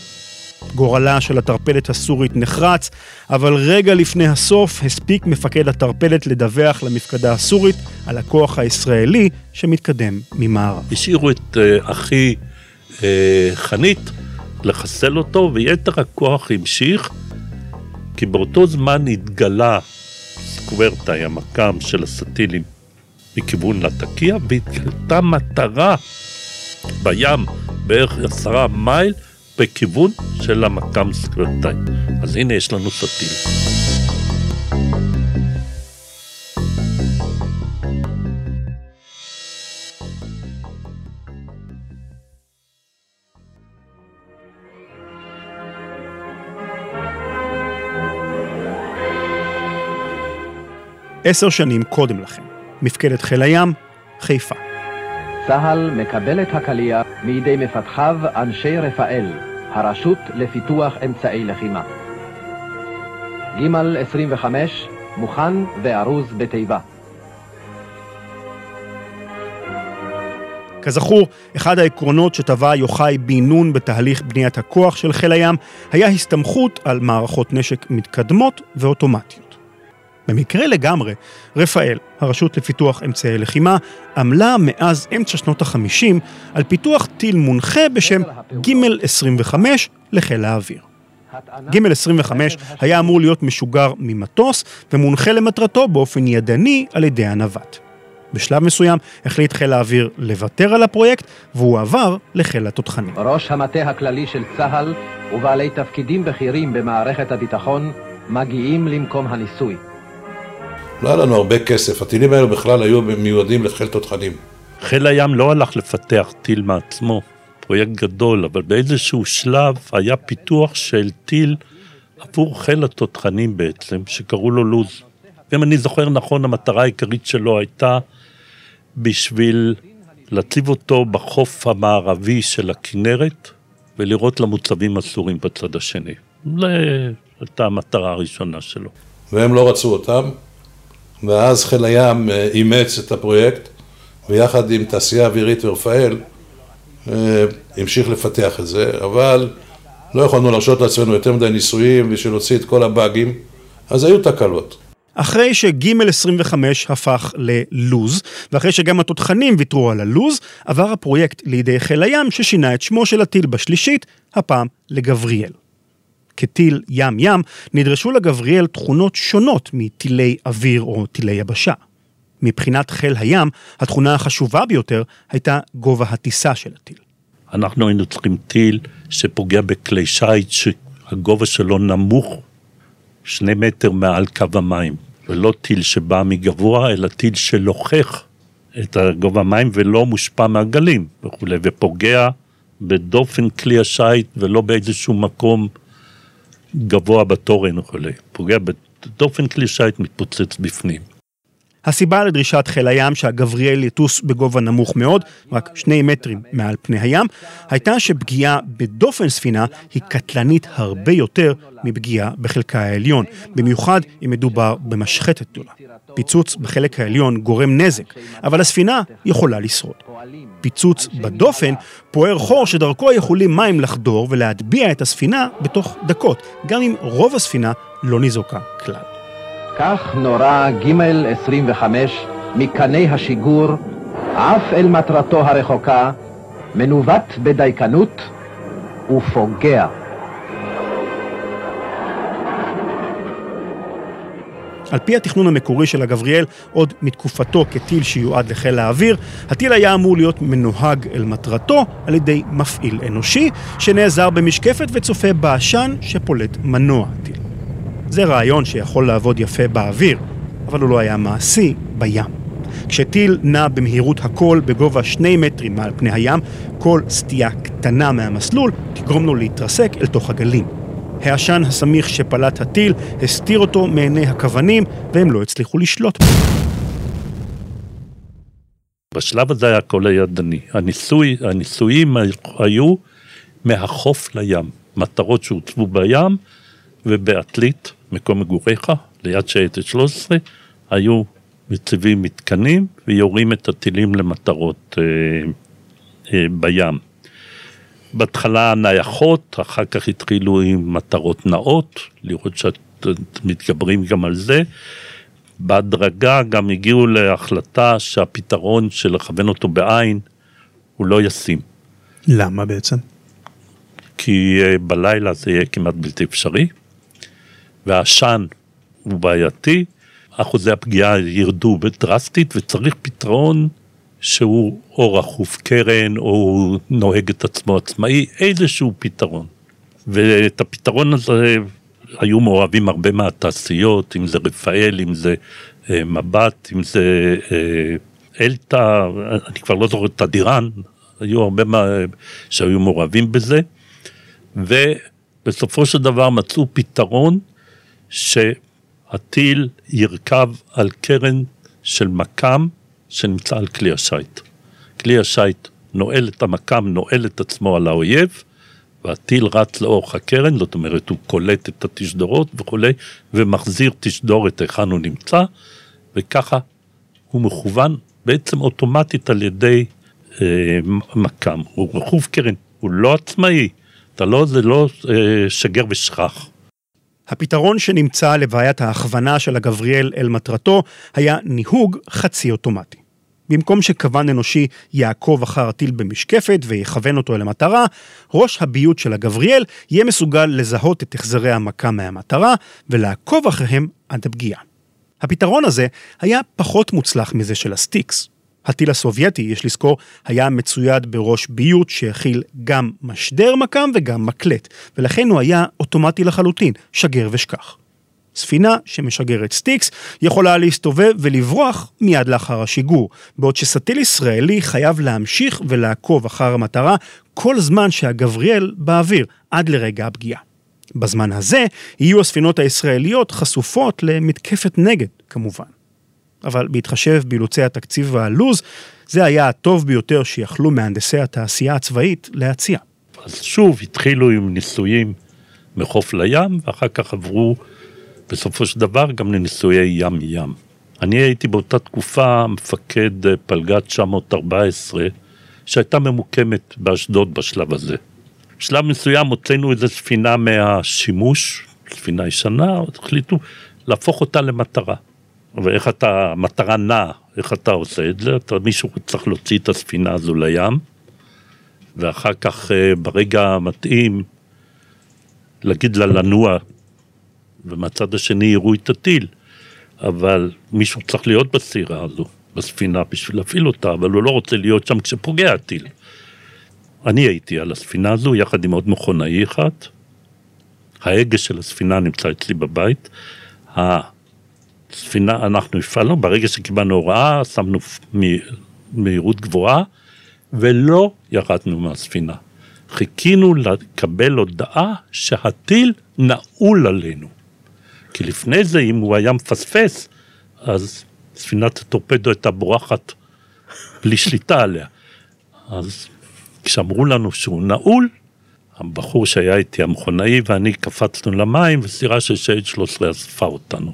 גורלה של הטרפדת הסורית נחרץ, אבל רגע לפני הסוף הספיק מפקד הטרפדת לדווח למפקדה הסורית על הכוח הישראלי שמתקדם ממערב. השאירו את uh, אחי uh, חנית לחסל אותו, ויתר הכוח המשיך, כי באותו זמן התגלה סקוורטאי, המקם של הסטילים, מכיוון לטקיה, והתגלתה מטרה בים, בערך עשרה מייל, בכיוון של המקם סקרטאי. אז הנה יש לנו את הטיל. עשר שנים קודם לכן, מפקדת חיל הים, חיפה. צה"ל מקבל את הקליע מידי מפתחיו אנשי רפאל, הרשות לפיתוח אמצעי לחימה. ג 25 מוכן וארוז בתיבה. כזכור, אחד העקרונות שטבע יוחאי בן נון בתהליך בניית הכוח של חיל הים היה הסתמכות על מערכות נשק מתקדמות ואוטומטיות. במקרה לגמרי, רפאל, הרשות לפיתוח אמצעי לחימה, עמלה מאז אמצע שנות ה-50 על פיתוח טיל מונחה בשם ג-25 לחיל האוויר. ג-25 היה אמור להיות משוגר ממטוס ומונחה למטרתו באופן ידני על ידי הנווט. בשלב מסוים החליט חיל האוויר לוותר על הפרויקט והוא עבר לחיל התותחנים. ראש המטה הכללי של צה"ל ובעלי תפקידים בכירים במערכת הביטחון מגיעים למקום הניסוי. לא היה לנו הרבה כסף, הטילים האלו בכלל היו מיועדים לחיל תותחנים. חיל הים לא הלך לפתח טיל מעצמו, פרויקט גדול, אבל באיזשהו שלב היה פיתוח של טיל עבור חיל התותחנים בעצם, שקראו לו לוז. אם אני זוכר נכון, המטרה העיקרית שלו הייתה בשביל להציב אותו בחוף המערבי של הכנרת ולראות למוצבים הסורים בצד השני. זו הייתה המטרה הראשונה שלו. והם לא רצו אותם, ואז חיל הים אה, אימץ את הפרויקט, ויחד עם תעשייה אווירית ורפאל אה, המשיך לפתח את זה, אבל לא יכולנו להרשות לעצמנו יותר מדי ניסויים בשביל להוציא את כל הבאגים, אז היו תקלות. אחרי שג 25 הפך ללוז, ואחרי שגם התותחנים ויתרו על הלוז, עבר הפרויקט לידי חיל הים ששינה את שמו של הטיל בשלישית, הפעם לגבריאל. כטיל ים-ים, נדרשו לגבריאל תכונות שונות מטילי אוויר או טילי יבשה. מבחינת חיל הים, התכונה החשובה ביותר הייתה גובה הטיסה של הטיל. אנחנו היינו צריכים טיל שפוגע בכלי שיט שהגובה שלו נמוך שני מטר מעל קו המים, ולא טיל שבא מגבוה, אלא טיל שלוחך את הגובה המים ולא מושפע מהגלים וכולי, ופוגע בדופן כלי השיט ולא באיזשהו מקום גבוה בתורן וכולי. פוגע בדופן כלי שיט מתפוצץ בפנים. הסיבה לדרישת חיל הים שהגבריאל יטוס בגובה נמוך מאוד, רק שני מטרים מעל פני הים, הייתה שפגיעה בדופן ספינה היא קטלנית הרבה יותר מפגיעה בחלקה העליון, במיוחד אם מדובר במשחטת גדולה. פיצוץ בחלק העליון גורם נזק, אבל הספינה יכולה לשרוד. פיצוץ בדופן פוער חור שדרכו יכולים מים לחדור ולהטביע את הספינה בתוך דקות, גם אם רוב הספינה לא ניזוקה כלל. כך נורה ג 25 מקני השיגור, עף אל מטרתו הרחוקה, מנווט בדייקנות ופוגע. על פי התכנון המקורי של הגבריאל, עוד מתקופתו כטיל שיועד לחיל האוויר, הטיל היה אמור להיות מנוהג אל מטרתו על ידי מפעיל אנושי, שנעזר במשקפת וצופה בעשן שפולט מנוע הטיל. זה רעיון שיכול לעבוד יפה באוויר, אבל הוא לא היה מעשי בים. כשטיל נע במהירות הכל בגובה שני מטרים מעל פני הים, כל סטייה קטנה מהמסלול תגרום לו להתרסק אל תוך הגלים. העשן הסמיך שפלט הטיל הסתיר אותו מעיני הכוונים, והם לא הצליחו לשלוט בו. בשלב הזה היה הכל הידני. הניסוי, הניסויים היו מהחוף לים. מטרות שהוצבו בים ובעתלית, מקום מגוריך, ליד שייטת 13, היו מציבים מתקנים ויורים את הטילים למטרות אה, אה, בים. בהתחלה נייחות, אחר כך התחילו עם מטרות נאות, לראות שמתגברים גם על זה. בהדרגה גם הגיעו להחלטה שהפתרון של לכוון אותו בעין הוא לא ישים. למה בעצם? כי אה, בלילה זה יהיה כמעט בלתי אפשרי, והעשן הוא בעייתי, אחוזי הפגיעה ירדו דרסטית וצריך פתרון שהוא או רכוף קרן, או נוהג את עצמו עצמאי, איזשהו פתרון. ואת הפתרון הזה היו מעורבים הרבה מהתעשיות, אם זה רפאל, אם זה אה, מבט, אם זה אה, אלתא, אני כבר לא זוכר את הדירן, היו הרבה מה, שהיו מעורבים בזה, ובסופו של דבר מצאו פתרון שהטיל ירכב על קרן של מכ"ם שנמצא על כלי השיט. כלי השיט נועל את המכ"ם, נועל את עצמו על האויב, והטיל רץ לאורך הקרן, זאת אומרת הוא קולט את התשדורות וכולי, ומחזיר תשדורת היכן הוא נמצא, וככה הוא מכוון בעצם אוטומטית על ידי אה, מכ"ם. הוא רכוב קרן, הוא לא עצמאי, אתה לא, זה לא אה, שגר ושכח. הפתרון שנמצא לבעיית ההכוונה של הגבריאל אל מטרתו היה ניהוג חצי אוטומטי. במקום שכוון אנושי יעקוב אחר הטיל במשקפת ויכוון אותו אל המטרה, ראש הביות של הגבריאל יהיה מסוגל לזהות את החזרי המכ"ם מהמטרה ולעקוב אחריהם עד הפגיעה. הפתרון הזה היה פחות מוצלח מזה של הסטיקס. הטיל הסובייטי, יש לזכור, היה מצויד בראש ביות שהכיל גם משדר מכ"ם וגם מקלט, ולכן הוא היה אוטומטי לחלוטין, שגר ושכח. ספינה שמשגרת סטיקס יכולה להסתובב ולברוח מיד לאחר השיגור, בעוד שסטיל ישראלי חייב להמשיך ולעקוב אחר המטרה כל זמן שהגבריאל באוויר, עד לרגע הפגיעה. בזמן הזה יהיו הספינות הישראליות חשופות למתקפת נגד, כמובן. אבל בהתחשב באילוצי התקציב והלו"ז, זה היה הטוב ביותר שיכלו מהנדסי התעשייה הצבאית להציע. אז שוב התחילו עם ניסויים מחוף לים, ואחר כך עברו בסופו של דבר גם לניסויי ים-ים. אני הייתי באותה תקופה מפקד אה, פלגת 914, שהייתה ממוקמת באשדוד בשלב הזה. בשלב מסוים הוצאנו איזו ספינה מהשימוש, ספינה ישנה, החליטו להפוך אותה למטרה. ואיך אתה, מטרה נעה, איך אתה עושה את זה? אתה, מישהו צריך להוציא את הספינה הזו לים, ואחר כך אה, ברגע המתאים להגיד לה לנוע ומהצד השני יראו את הטיל, אבל מישהו צריך להיות בסירה הזו, בספינה, בשביל להפעיל אותה, אבל הוא לא רוצה להיות שם כשפוגע הטיל. אני הייתי על הספינה הזו יחד עם עוד מכונאי אחד, ההגה של הספינה נמצא אצלי בבית, הספינה, אנחנו הפעלנו, ברגע שקיבלנו הוראה, שמנו מהירות גבוהה, ולא ירדנו מהספינה. חיכינו לקבל הודעה שהטיל נעול עלינו. כי לפני זה, אם הוא היה מפספס, אז ספינת הטורפדו הייתה בורחת בלי שליטה עליה. אז כשאמרו לנו שהוא נעול, הבחור שהיה איתי, המכונאי ואני קפצנו למים, וסירה של שייד 13 אספה אותנו.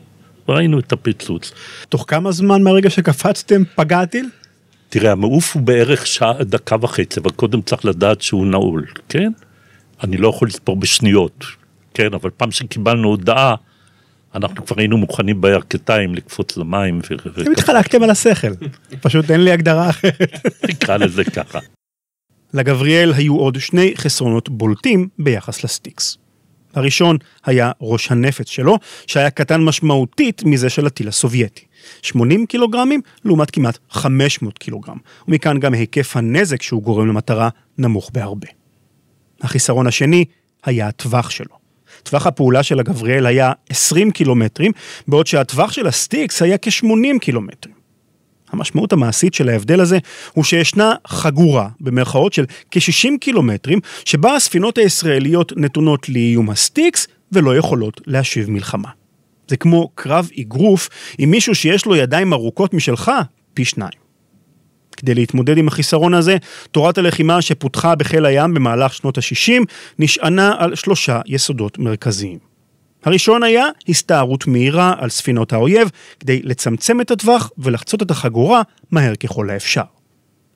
ראינו את הפיצוץ. תוך כמה זמן מהרגע שקפצתם פגע הטיל? תראה, המעוף הוא בערך שעה, דקה וחצי, אבל קודם צריך לדעת שהוא נעול, כן? אני לא יכול לספור בשניות, כן? אבל פעם שקיבלנו הודעה, אנחנו כבר היינו מוכנים בירכתיים לקפוץ למים. אתם התחלקתם על השכל, פשוט אין לי הגדרה אחרת. (laughs) נקרא לזה ככה. לגבריאל היו עוד שני חסרונות בולטים ביחס לסטיקס. הראשון היה ראש הנפץ שלו, שהיה קטן משמעותית מזה של הטיל הסובייטי. 80 קילוגרמים לעומת כמעט 500 קילוגרם, ומכאן גם היקף הנזק שהוא גורם למטרה נמוך בהרבה. החיסרון השני היה הטווח שלו. טווח הפעולה של הגבריאל היה 20 קילומטרים, בעוד שהטווח של הסטיקס היה כ-80 קילומטרים. המשמעות המעשית של ההבדל הזה הוא שישנה חגורה, במרכאות של כ-60 קילומטרים, שבה הספינות הישראליות נתונות לאיום הסטיקס ולא יכולות להשיב מלחמה. זה כמו קרב אגרוף עם מישהו שיש לו ידיים ארוכות משלך, פי שניים. כדי להתמודד עם החיסרון הזה, תורת הלחימה שפותחה בחיל הים במהלך שנות ה-60 נשענה על שלושה יסודות מרכזיים. הראשון היה הסתערות מהירה על ספינות האויב כדי לצמצם את הטווח ולחצות את החגורה מהר ככל האפשר.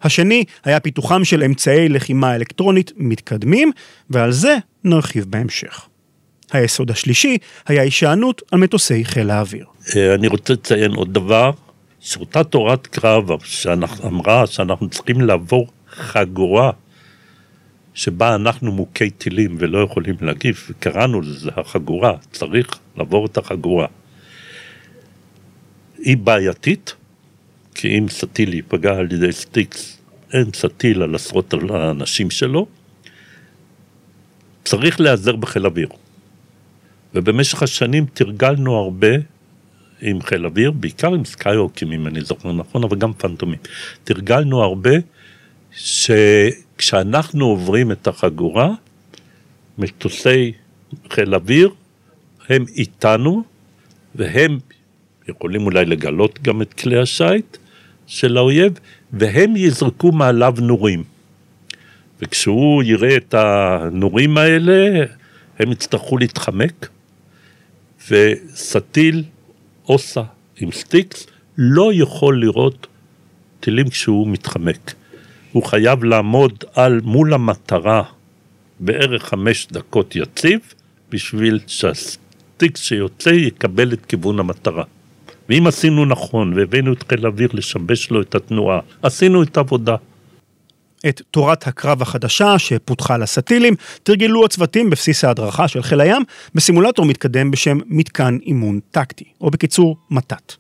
השני היה פיתוחם של אמצעי לחימה אלקטרונית מתקדמים, ועל זה נרחיב בהמשך. היסוד השלישי היה הישענות על מטוסי חיל האוויר. אה, אני רוצה לציין עוד דבר, שאותה תורת קרב שאמרה שאנחנו צריכים לעבור חגורה שבה אנחנו מוכי טילים ולא יכולים להגיב, וקראנו לזה החגורה, צריך לעבור את החגורה. היא בעייתית, כי אם סטיל ייפגע על ידי סטיקס, אין סטיל על עשרות האנשים שלו, צריך להיעזר בחיל אוויר. ובמשך השנים תרגלנו הרבה עם חיל אוויר, בעיקר עם סקייהוקים אם אני זוכר נכון, אבל גם פנטומים. תרגלנו הרבה שכשאנחנו עוברים את החגורה, מטוסי חיל אוויר הם איתנו, והם יכולים אולי לגלות גם את כלי השיט של האויב, והם יזרקו מעליו נורים. וכשהוא יראה את הנורים האלה, הם יצטרכו להתחמק, וסטיל אוסה עם סטיקס לא יכול לירות טילים כשהוא מתחמק. הוא חייב לעמוד על מול המטרה בערך חמש דקות יציב, בשביל שהסטיקס שיוצא יקבל את כיוון המטרה. ואם עשינו נכון והבאנו את חיל האוויר לשבש לו את התנועה, עשינו את העבודה. את תורת הקרב החדשה שפותחה לסטילים, תרגלו הצוותים בבסיס ההדרכה של חיל הים בסימולטור מתקדם בשם מתקן אימון טקטי, או בקיצור מתת.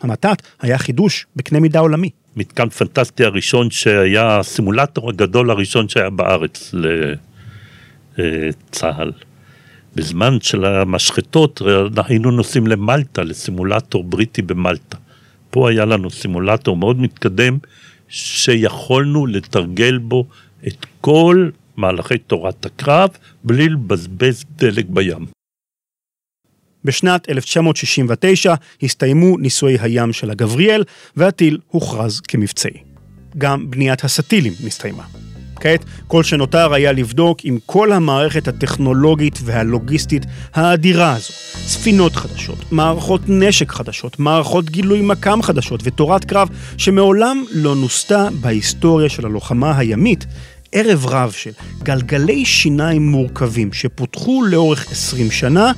המתת היה חידוש בקנה מידה עולמי. מתקן פנטסטי הראשון שהיה הסימולטור הגדול הראשון שהיה בארץ לצה"ל. בזמן של המשחטות היינו נוסעים למלטה, לסימולטור בריטי במלטה. פה היה לנו סימולטור מאוד מתקדם, שיכולנו לתרגל בו את כל מהלכי תורת הקרב, בלי לבזבז דלק בים. בשנת 1969 הסתיימו ניסויי הים של הגבריאל, והטיל הוכרז כמבצעי. גם בניית הסטילים נסתיימה. כעת, כל שנותר היה לבדוק אם כל המערכת הטכנולוגית והלוגיסטית האדירה הזו, ספינות חדשות, מערכות נשק חדשות, מערכות גילוי מקם חדשות ותורת קרב שמעולם לא נוסתה בהיסטוריה של הלוחמה הימית, ערב רב של גלגלי שיניים מורכבים שפותחו לאורך 20 שנה,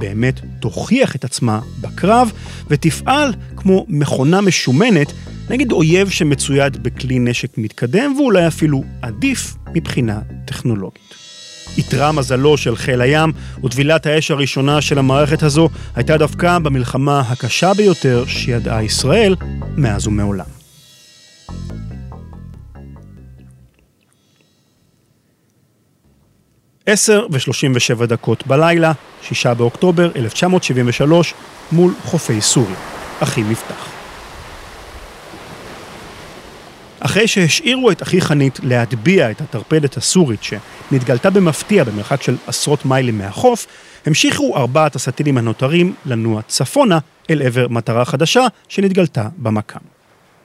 באמת תוכיח את עצמה בקרב ותפעל כמו מכונה משומנת נגד אויב שמצויד בכלי נשק מתקדם ואולי אפילו עדיף מבחינה טכנולוגית. איתרע מזלו של חיל הים, וטבילת האש הראשונה של המערכת הזו הייתה דווקא במלחמה הקשה ביותר שידעה ישראל מאז ומעולם. עשר ושלושים ושבע דקות בלילה, שישה באוקטובר 1973, מול חופי סוריה. אחי מבטח. אחרי שהשאירו את אחי חנית להטביע את הטרפדת הסורית שנתגלתה במפתיע במרחק של עשרות מיילים מהחוף, המשיכו ארבעת הסטילים הנותרים לנוע צפונה אל עבר מטרה חדשה שנתגלתה במקם.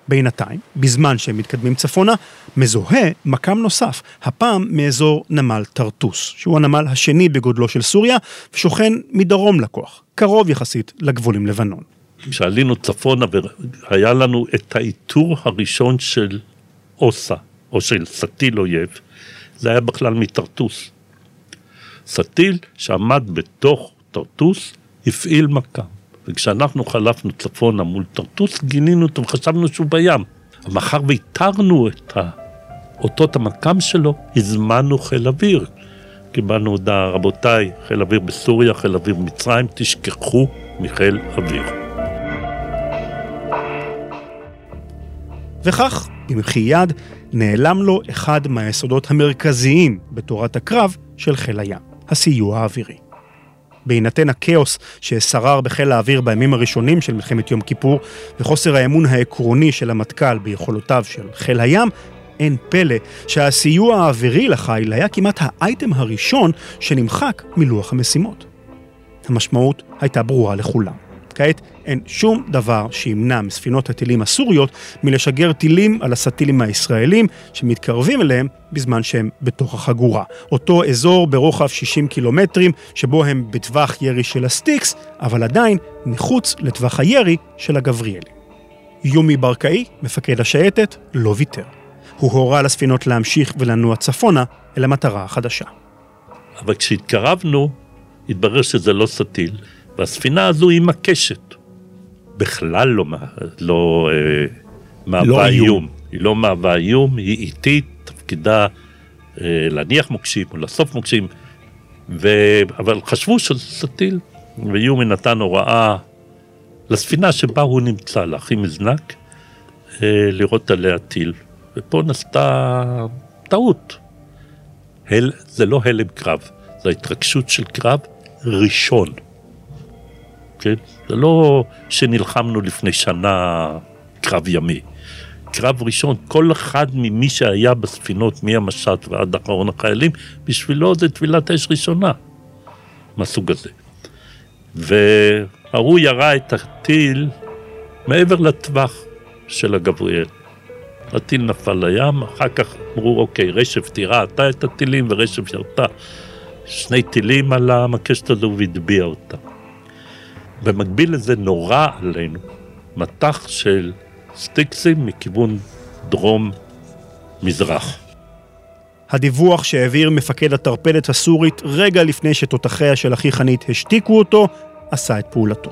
בינתיים, בזמן שהם מתקדמים צפונה, מזוהה מקם נוסף, הפעם מאזור נמל טרטוס, שהוא הנמל השני בגודלו של סוריה, ושוכן מדרום לכוח, קרוב יחסית לגבול עם לבנון. כשעלינו צפונה והיה לנו את האיתור הראשון של אוסה, או של סטיל אויב, זה היה בכלל מטרטוס. סטיל שעמד בתוך טרטוס, הפעיל מכה. וכשאנחנו חלפנו צפונה מול טרטוס, גינינו אותו וחשבנו שהוא בים. מאחר ואיתרנו את אותות המקם שלו, הזמנו חיל אוויר. קיבלנו הודעה, רבותיי, חיל אוויר בסוריה, חיל אוויר במצרים, תשכחו מחיל אוויר. וכך, במחי יד, נעלם לו אחד מהיסודות המרכזיים בתורת הקרב של חיל הים, הסיוע האווירי. בהינתן הכאוס ששרר בחיל האוויר בימים הראשונים של מלחמת יום כיפור, וחוסר האמון העקרוני של המטכ"ל ביכולותיו של חיל הים, אין פלא שהסיוע האווירי לחיל היה כמעט האייטם הראשון שנמחק מלוח המשימות. המשמעות הייתה ברורה לכולם. כעת אין שום דבר שימנע מספינות הטילים הסוריות מלשגר טילים על הסטילים הישראלים שמתקרבים אליהם בזמן שהם בתוך החגורה. אותו אזור ברוחב 60 קילומטרים שבו הם בטווח ירי של הסטיקס, אבל עדיין מחוץ לטווח הירי של הגבריאלי. יומי ברקאי, מפקד השייטת, לא ויתר. הוא הורה לספינות להמשיך ולנוע צפונה אל המטרה החדשה. אבל כשהתקרבנו, התברר שזה לא סטיל, והספינה הזו היא מקשת. בכלל לא, לא אה, מהווה לא איום. איום. היא לא מהווה איום, היא איטית, תפקידה אה, להניח מוקשים או לאסוף מוקשים, ו... אבל חשבו שזה סטיל, ויומי נתן הוראה לספינה שבה הוא נמצא, להכין מזנק, אה, לירות עליה טיל, ופה נעשתה טעות. הל, זה לא הלם קרב, זה התרגשות של קרב ראשון. כן? זה לא שנלחמנו לפני שנה קרב ימי. קרב ראשון, כל אחד ממי שהיה בספינות, מהמשט ועד אחרון החיילים, בשבילו זה טבילת אש ראשונה, מהסוג הזה. וההוא ירה את הטיל מעבר לטווח של הגבריאל. הטיל נפל לים, אחר כך אמרו, אוקיי, רשף תירה אתה את הטילים ורשף ירתה שני טילים על המקשת הזו והטביע אותה. במקביל לזה נורה עלינו מטח של סטיקסים מכיוון דרום-מזרח. הדיווח שהעביר מפקד הטרפדת הסורית רגע לפני שתותחיה של אחי חנית השתיקו אותו, עשה את פעולתו.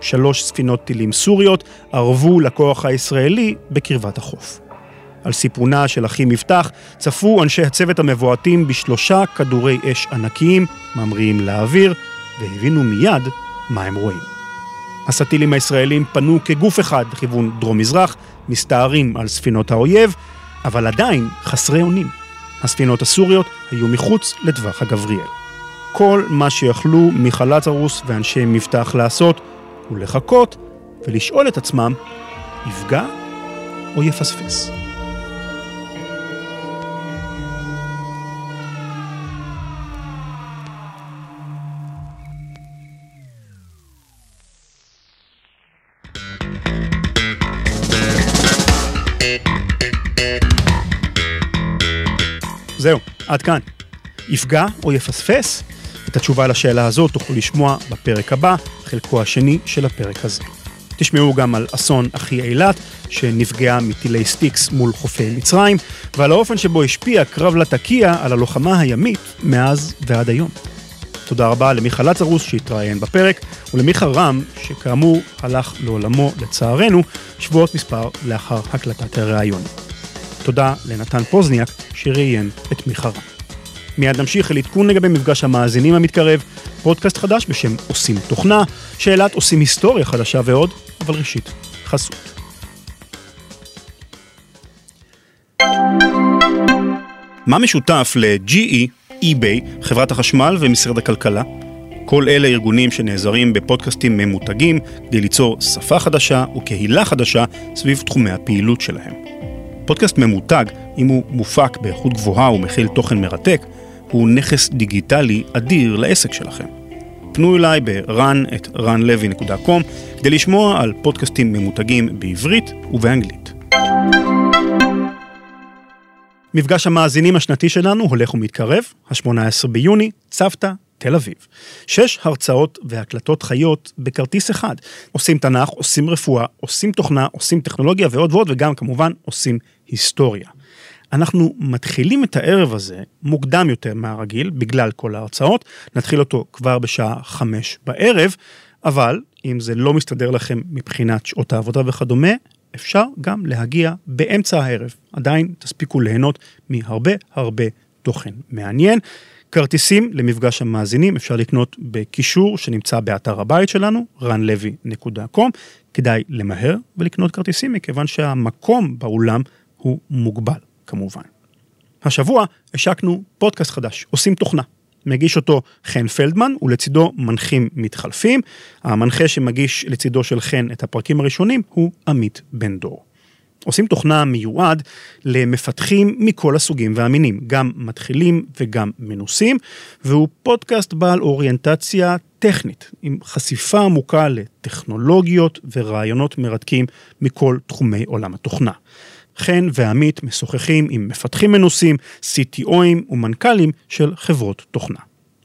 שלוש ספינות טילים סוריות ערבו לכוח הישראלי בקרבת החוף. על סיפונה של אחי מבטח צפו אנשי הצוות המבועטים בשלושה כדורי אש ענקיים, ממריאים לאוויר, והבינו מיד מה הם רואים. הסטילים הישראלים פנו כגוף אחד לכיוון דרום-מזרח, מסתערים על ספינות האויב, אבל עדיין חסרי אונים. הספינות הסוריות היו מחוץ לטווח הגבריאל. כל מה שיכלו מיכל לצרוס ואנשי מבטח לעשות הוא לחכות ולשאול את עצמם, יפגע או יפספס? זהו, עד כאן. יפגע או יפספס? את התשובה לשאלה הזאת תוכלו לשמוע בפרק הבא, חלקו השני של הפרק הזה. תשמעו גם על אסון אח"י אילת, שנפגעה מטילי סטיקס מול חופי מצרים, ועל האופן שבו השפיע קרב לטקיה על הלוחמה הימית מאז ועד היום. תודה רבה למיכה לצרוס שהתראיין בפרק, ולמיכה רם, שכאמור הלך לעולמו לצערנו, שבועות מספר לאחר הקלטת הריאיון. תודה לנתן פוזניאק שראיין את מיכה רם. מיד נמשיך אל עדכון לגבי מפגש המאזינים המתקרב, פודקאסט חדש בשם עושים תוכנה, שאלת עושים היסטוריה חדשה ועוד, אבל ראשית, חסות. מה משותף ל-GE, eBay, חברת החשמל ומשרד הכלכלה? כל אלה ארגונים שנעזרים בפודקאסטים ממותגים כדי ליצור שפה חדשה וקהילה חדשה סביב תחומי הפעילות שלהם. פודקאסט ממותג, אם הוא מופק באיכות גבוהה ומכיל תוכן מרתק, הוא נכס דיגיטלי אדיר לעסק שלכם. פנו אליי ב-run את runlevy.com כדי לשמוע על פודקאסטים ממותגים בעברית ובאנגלית. מפגש המאזינים השנתי שלנו הולך ומתקרב, ה-18 ביוני, צוותא, תל אביב. שש הרצאות והקלטות חיות בכרטיס אחד. עושים תנ"ך, עושים רפואה, עושים תוכנה, עושים טכנולוגיה ועוד ועוד, וגם כמובן עושים היסטוריה. אנחנו מתחילים את הערב הזה מוקדם יותר מהרגיל, בגלל כל ההרצאות, נתחיל אותו כבר בשעה חמש בערב, אבל אם זה לא מסתדר לכם מבחינת שעות העבודה וכדומה, אפשר גם להגיע באמצע הערב. עדיין תספיקו ליהנות מהרבה הרבה תוכן מעניין. כרטיסים למפגש המאזינים אפשר לקנות בקישור שנמצא באתר הבית שלנו, ranlevy.com. כדאי למהר ולקנות כרטיסים מכיוון שהמקום באולם הוא מוגבל. כמובן. השבוע השקנו פודקאסט חדש, עושים תוכנה. מגיש אותו חן פלדמן ולצידו מנחים מתחלפים. המנחה שמגיש לצידו של חן את הפרקים הראשונים הוא עמית בן דור. עושים תוכנה מיועד למפתחים מכל הסוגים והמינים, גם מתחילים וגם מנוסים, והוא פודקאסט בעל אוריינטציה טכנית, עם חשיפה עמוקה לטכנולוגיות ורעיונות מרתקים מכל תחומי עולם התוכנה. חן ועמית משוחחים עם מפתחים מנוסים, CTOים ומנכ"לים של חברות תוכנה.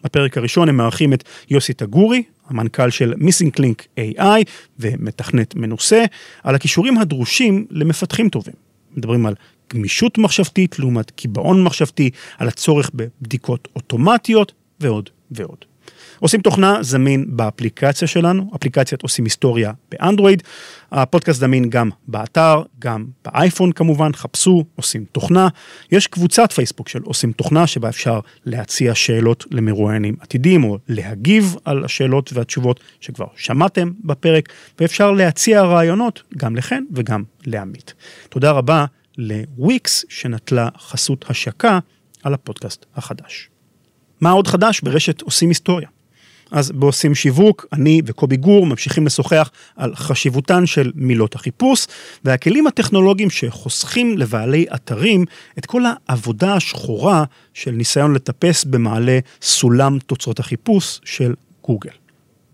בפרק הראשון הם מארחים את יוסי טגורי, המנכ"ל של מיסינג קלינק AI ומתכנת מנוסה, על הכישורים הדרושים למפתחים טובים. מדברים על גמישות מחשבתית לעומת קיבעון מחשבתי, על הצורך בבדיקות אוטומטיות ועוד ועוד. עושים תוכנה זמין באפליקציה שלנו, אפליקציית עושים היסטוריה באנדרואיד. הפודקאסט זמין גם באתר, גם באייפון כמובן, חפשו עושים תוכנה. יש קבוצת פייסבוק של עושים תוכנה שבה אפשר להציע שאלות למרואיינים עתידים או להגיב על השאלות והתשובות שכבר שמעתם בפרק, ואפשר להציע רעיונות גם לכן וגם לעמית. תודה רבה לוויקס שנטלה חסות השקה על הפודקאסט החדש. מה עוד חדש ברשת עושים היסטוריה? אז בעושים שיווק, אני וקובי גור ממשיכים לשוחח על חשיבותן של מילות החיפוש והכלים הטכנולוגיים שחוסכים לבעלי אתרים את כל העבודה השחורה של ניסיון לטפס במעלה סולם תוצאות החיפוש של גוגל.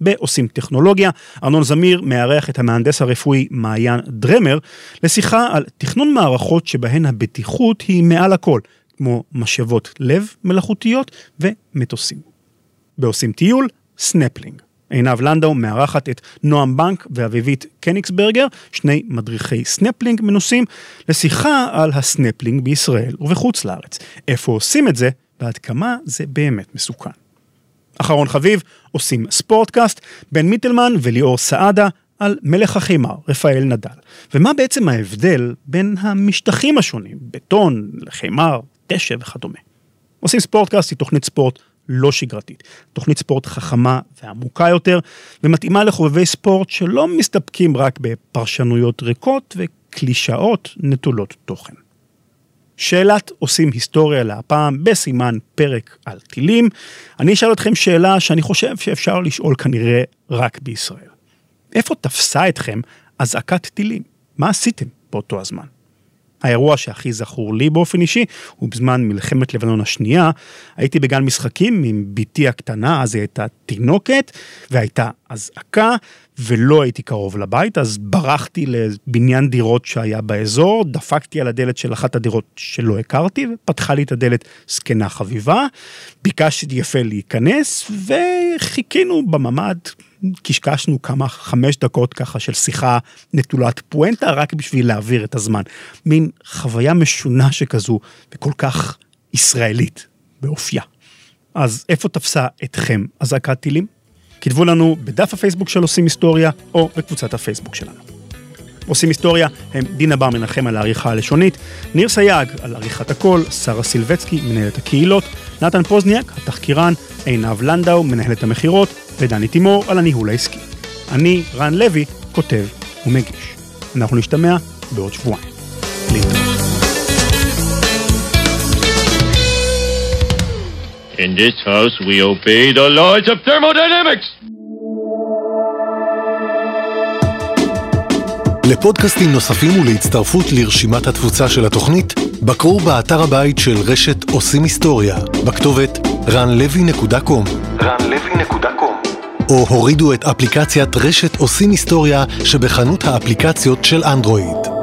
בעושים טכנולוגיה, ארנון זמיר מארח את המהנדס הרפואי מעיין דרמר לשיחה על תכנון מערכות שבהן הבטיחות היא מעל הכל, כמו משאבות לב מלאכותיות ומטוסים. בעושים טיול, סנפלינג. עינב לנדאו מארחת את נועם בנק ואביבית קניגסברגר, שני מדריכי סנפלינג מנוסים, לשיחה על הסנפלינג בישראל ובחוץ לארץ. איפה עושים את זה ועד כמה זה באמת מסוכן. אחרון חביב, עושים ספורטקאסט, בן מיטלמן וליאור סעדה על מלך החימר, רפאל נדל. ומה בעצם ההבדל בין המשטחים השונים, בטון, חימר, דשא וכדומה. עושים ספורטקאסט היא תוכנית ספורט לא שגרתית. תוכנית ספורט חכמה ועמוקה יותר, ומתאימה לחובבי ספורט שלא מסתפקים רק בפרשנויות ריקות וקלישאות נטולות תוכן. שאלת עושים היסטוריה להפעם בסימן פרק על טילים. אני אשאל אתכם שאלה שאני חושב שאפשר לשאול כנראה רק בישראל. איפה תפסה אתכם אזעקת טילים? מה עשיתם באותו הזמן? האירוע שהכי זכור לי באופן אישי הוא בזמן מלחמת לבנון השנייה. הייתי בגן משחקים עם בתי הקטנה, אז היא הייתה תינוקת, והייתה אזעקה, ולא הייתי קרוב לבית, אז ברחתי לבניין דירות שהיה באזור, דפקתי על הדלת של אחת הדירות שלא הכרתי, ופתחה לי את הדלת זקנה חביבה, ביקשתי יפה להיכנס, וחיכינו בממ"ד קשקשנו כמה חמש דקות ככה של שיחה נטולת פואנטה רק בשביל להעביר את הזמן. מין חוויה משונה שכזו וכל כך ישראלית באופייה. אז איפה תפסה אתכם אזעקת טילים? כתבו לנו בדף הפייסבוק של עושים היסטוריה או בקבוצת הפייסבוק שלנו. עושים היסטוריה הם דינה בר מנחם על העריכה הלשונית, ניר סייג על עריכת הקול, שרה סילבצקי מנהלת הקהילות, נתן פוזניאק התחקירן, עינב לנדאו מנהלת המכירות ודני תימור על הניהול העסקי. אני, רן לוי, כותב ומגיש. אנחנו נשתמע בעוד שבועיים. להתראות. In this house, we obey the laws of thermodynamics. לפודקאסטים נוספים ולהצטרפות לרשימת התפוצה של התוכנית, בקרו באתר הבית של רשת עושים היסטוריה, בכתובת ranlevy.com ranlevy.com או הורידו את אפליקציית רשת עושים היסטוריה שבחנות האפליקציות של אנדרואיד.